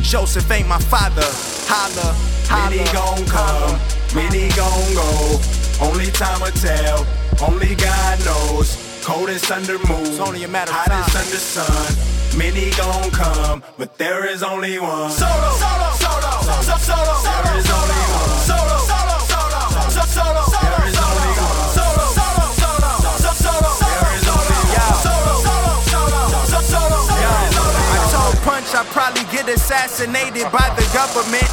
Joseph ain't my father. Holla, holla. Many gon' come, many gon' go. Only time will tell, only God knows. Coldest under moon, It's only a matter of hottest time. under sun. Many gon' come, but there is only one. Solo, solo, I probably get assassinated by the government.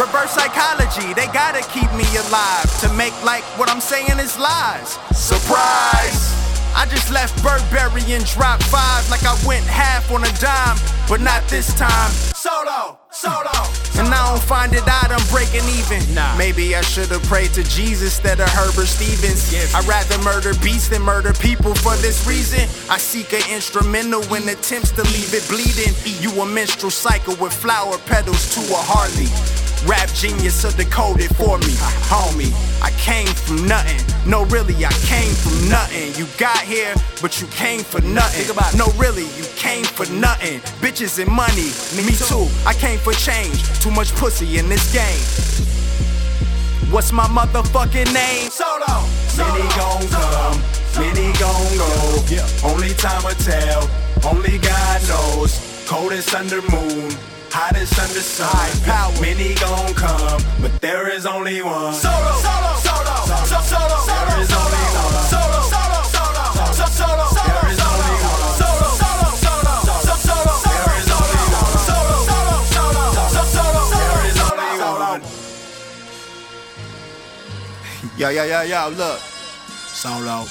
Reverse psychology, they gotta keep me alive to make like what I'm saying is lies. Surprise! I just left Burberry and dropped five like I went half on a dime, but not this time. Solo. And I don't find it odd I'm breaking even. Maybe I should have prayed to Jesus instead of Herbert Stevens. I'd rather murder beasts than murder people for this reason. I seek an instrumental in attempts to leave it bleeding. You a menstrual cycle with flower petals to a Harley. Rap genius so decode it for me, homie. I came from nothing. No, really, I came from nothing. You got here, but you came for nothing. Think about it. No, really, you came for nothing. Bitches and money, me, too. I came for change. Too much pussy in this game. What's my motherfucking name? Solo, Many gon' come, many gon' go. Yeah. Only time will tell, only God knows. Coldest under moon, hottest under sun. Power. Many gon' come, but there is only one. Solo, solo, solo, solo, solo, There is only one. Yo, yo, yo, yo, look. Solo.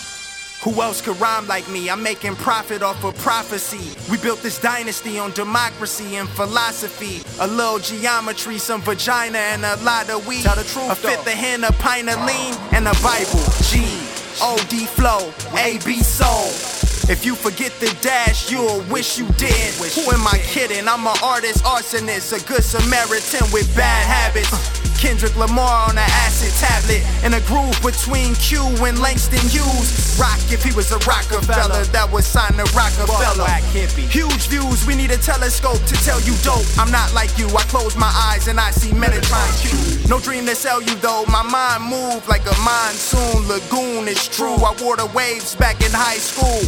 Who else could rhyme like me? I'm making profit off of prophecy. We built this dynasty on democracy and philosophy. A little geometry, some vagina, and a lot of weed. Tell the truth, a fifth of hen, a pint of lean, and a Bible. G, O, D flow, A, B soul. If you forget the dash, you'll wish you did. Who am I kidding? I'm an artist, arsonist, a good Samaritan with bad habits. Kendrick Lamar on an acid tablet in a groove between Q and Langston Hughes. Rock if he was a Rockefeller that was signed to Rockefeller. But I can't be. Huge views, we need a telescope to tell you dope. I'm not like you, I close my eyes and I see Metatron Q. No dream to sell you though, my mind moved like a monsoon lagoon. It's true, I wore the waves back in high school.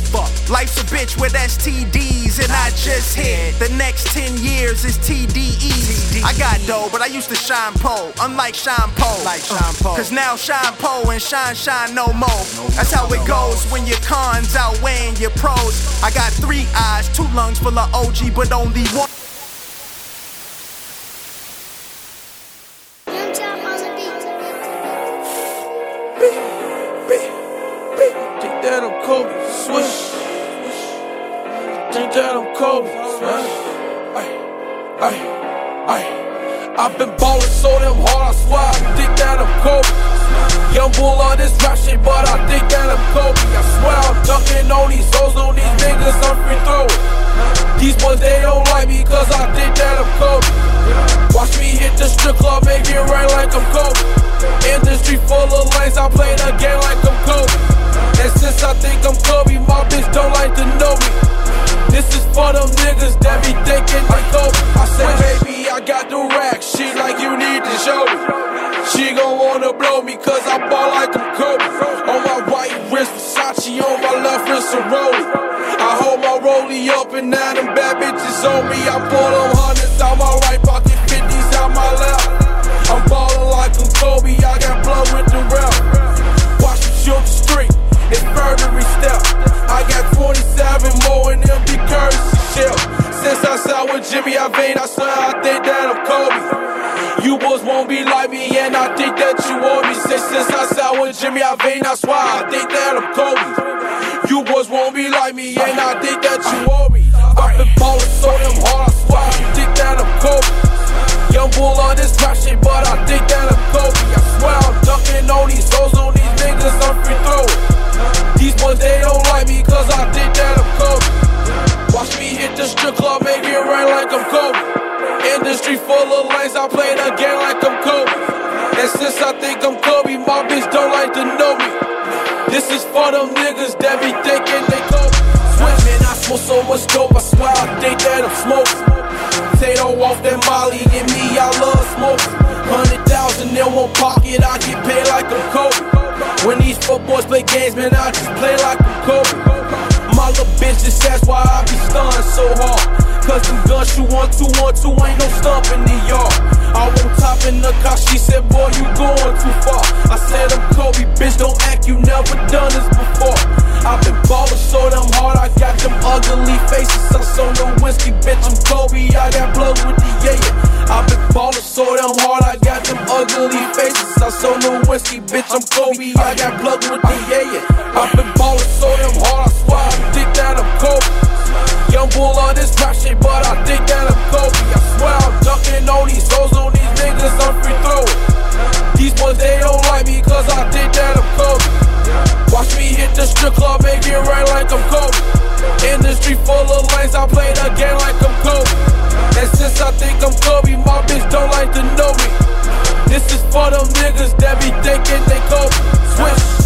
Life's a bitch with STDs and I just hit. The next 10 years is TDE. I got dough, but I used to shine pole. Unlike Sean Poe. Like Sean Poe. Cause now Sean Poe and Shine Shine no more. That's how it goes when your cons outweighing your pros. I got three eyes, two lungs full of OG, but only one. I've been ballin' so damn hard, Kobe. Young bull on this rap shit, but I think that I'm Kobe. I swear I'm dunking on these hoes, on these niggas, I'm free throwing. These boys, they don't like me, cause I think that I'm Kobe. Watch me hit the strip club, make it rain like I'm Kobe. Industry full of lanes, I play the game like I'm Kobe. And since I think I'm Kobe, my bitch don't like to know me. This is for them niggas that be thinking they Kobe. I say, baby, I got the rack, she like you need to show me. She gon' wanna blow me cause I ball like I'm Kobe. On my white wrist, Versace, on my left wrist, a roll I hold my rollie up and now them bad bitches on me. I pull them hundreds out my right pocket, fifties out my left. I'm ballin' like I'm Kobe, I got blood with the rep. Watch them shoot the street, it's murdery step. I got 27 more in empty currency shell. Since I saw with Jimmy I Iovine, I swear I think that I'm Kobe. Be like me, and I think that you owe me. Since, since I sat with Jimmy I swear I think that I'm Kobe. You boys won't be like me, and I think that you owe me. I've been ballin' so damn hard, I swear I think that I'm Kobe. Young bull on this rap shit, but I think that I'm Kobe. I swear I'm ducking on these hoes, on these niggas, I'm free throwing. These boys, they don't like me, cause I think that I'm Kobe. Watch me hit the strip club, make it rain like I'm Kobe. Industry full of lanes, I play the game like I'm since I think I'm Kobe, my bitch don't like to know me. This is for them niggas that be thinking they Kobe. Switch, man, I smoke so much dope, I swear I think that I'm smoking. Potato off that Molly, and me, I love smoking. Hundred thousand in one pocket, I get paid like I'm Kobe. When these footboys play games, man, I just play like I'm Kobe. My little bitch just asked why I be stunned so hard. Cause them guns you want to, want to, ain't no stump in the yard. I won't top in the car, she said, boy, you going too far. I said, I'm Kobe, bitch, don't act, you never done this before. I've been ballin' so damn hard, I got them ugly faces. I'm so no whiskey, bitch, I'm Kobe, I got blood with the yeah. Yeah. I've been ballin' so damn hard, I got them ugly faces. I'm so no whiskey, bitch, I'm Kobe, I got blood with the yeah. I've been ballin' so damn hard, I swear I think that I'm Kobe. Young bull on this rap shit, but I think that I'm Kobe. I swear I'm ducking on these hoes, on these niggas, I'm free throwing. These boys, they don't like me, cause I think that I'm Kobe. Watch me hit the strip club, make it rain like I'm Kobe. Industry full of lanes, I play the game like I'm Kobe. And since I think I'm Kobe, my bitch don't like to know me. This is for them niggas that be thinking they Kobe. Switch.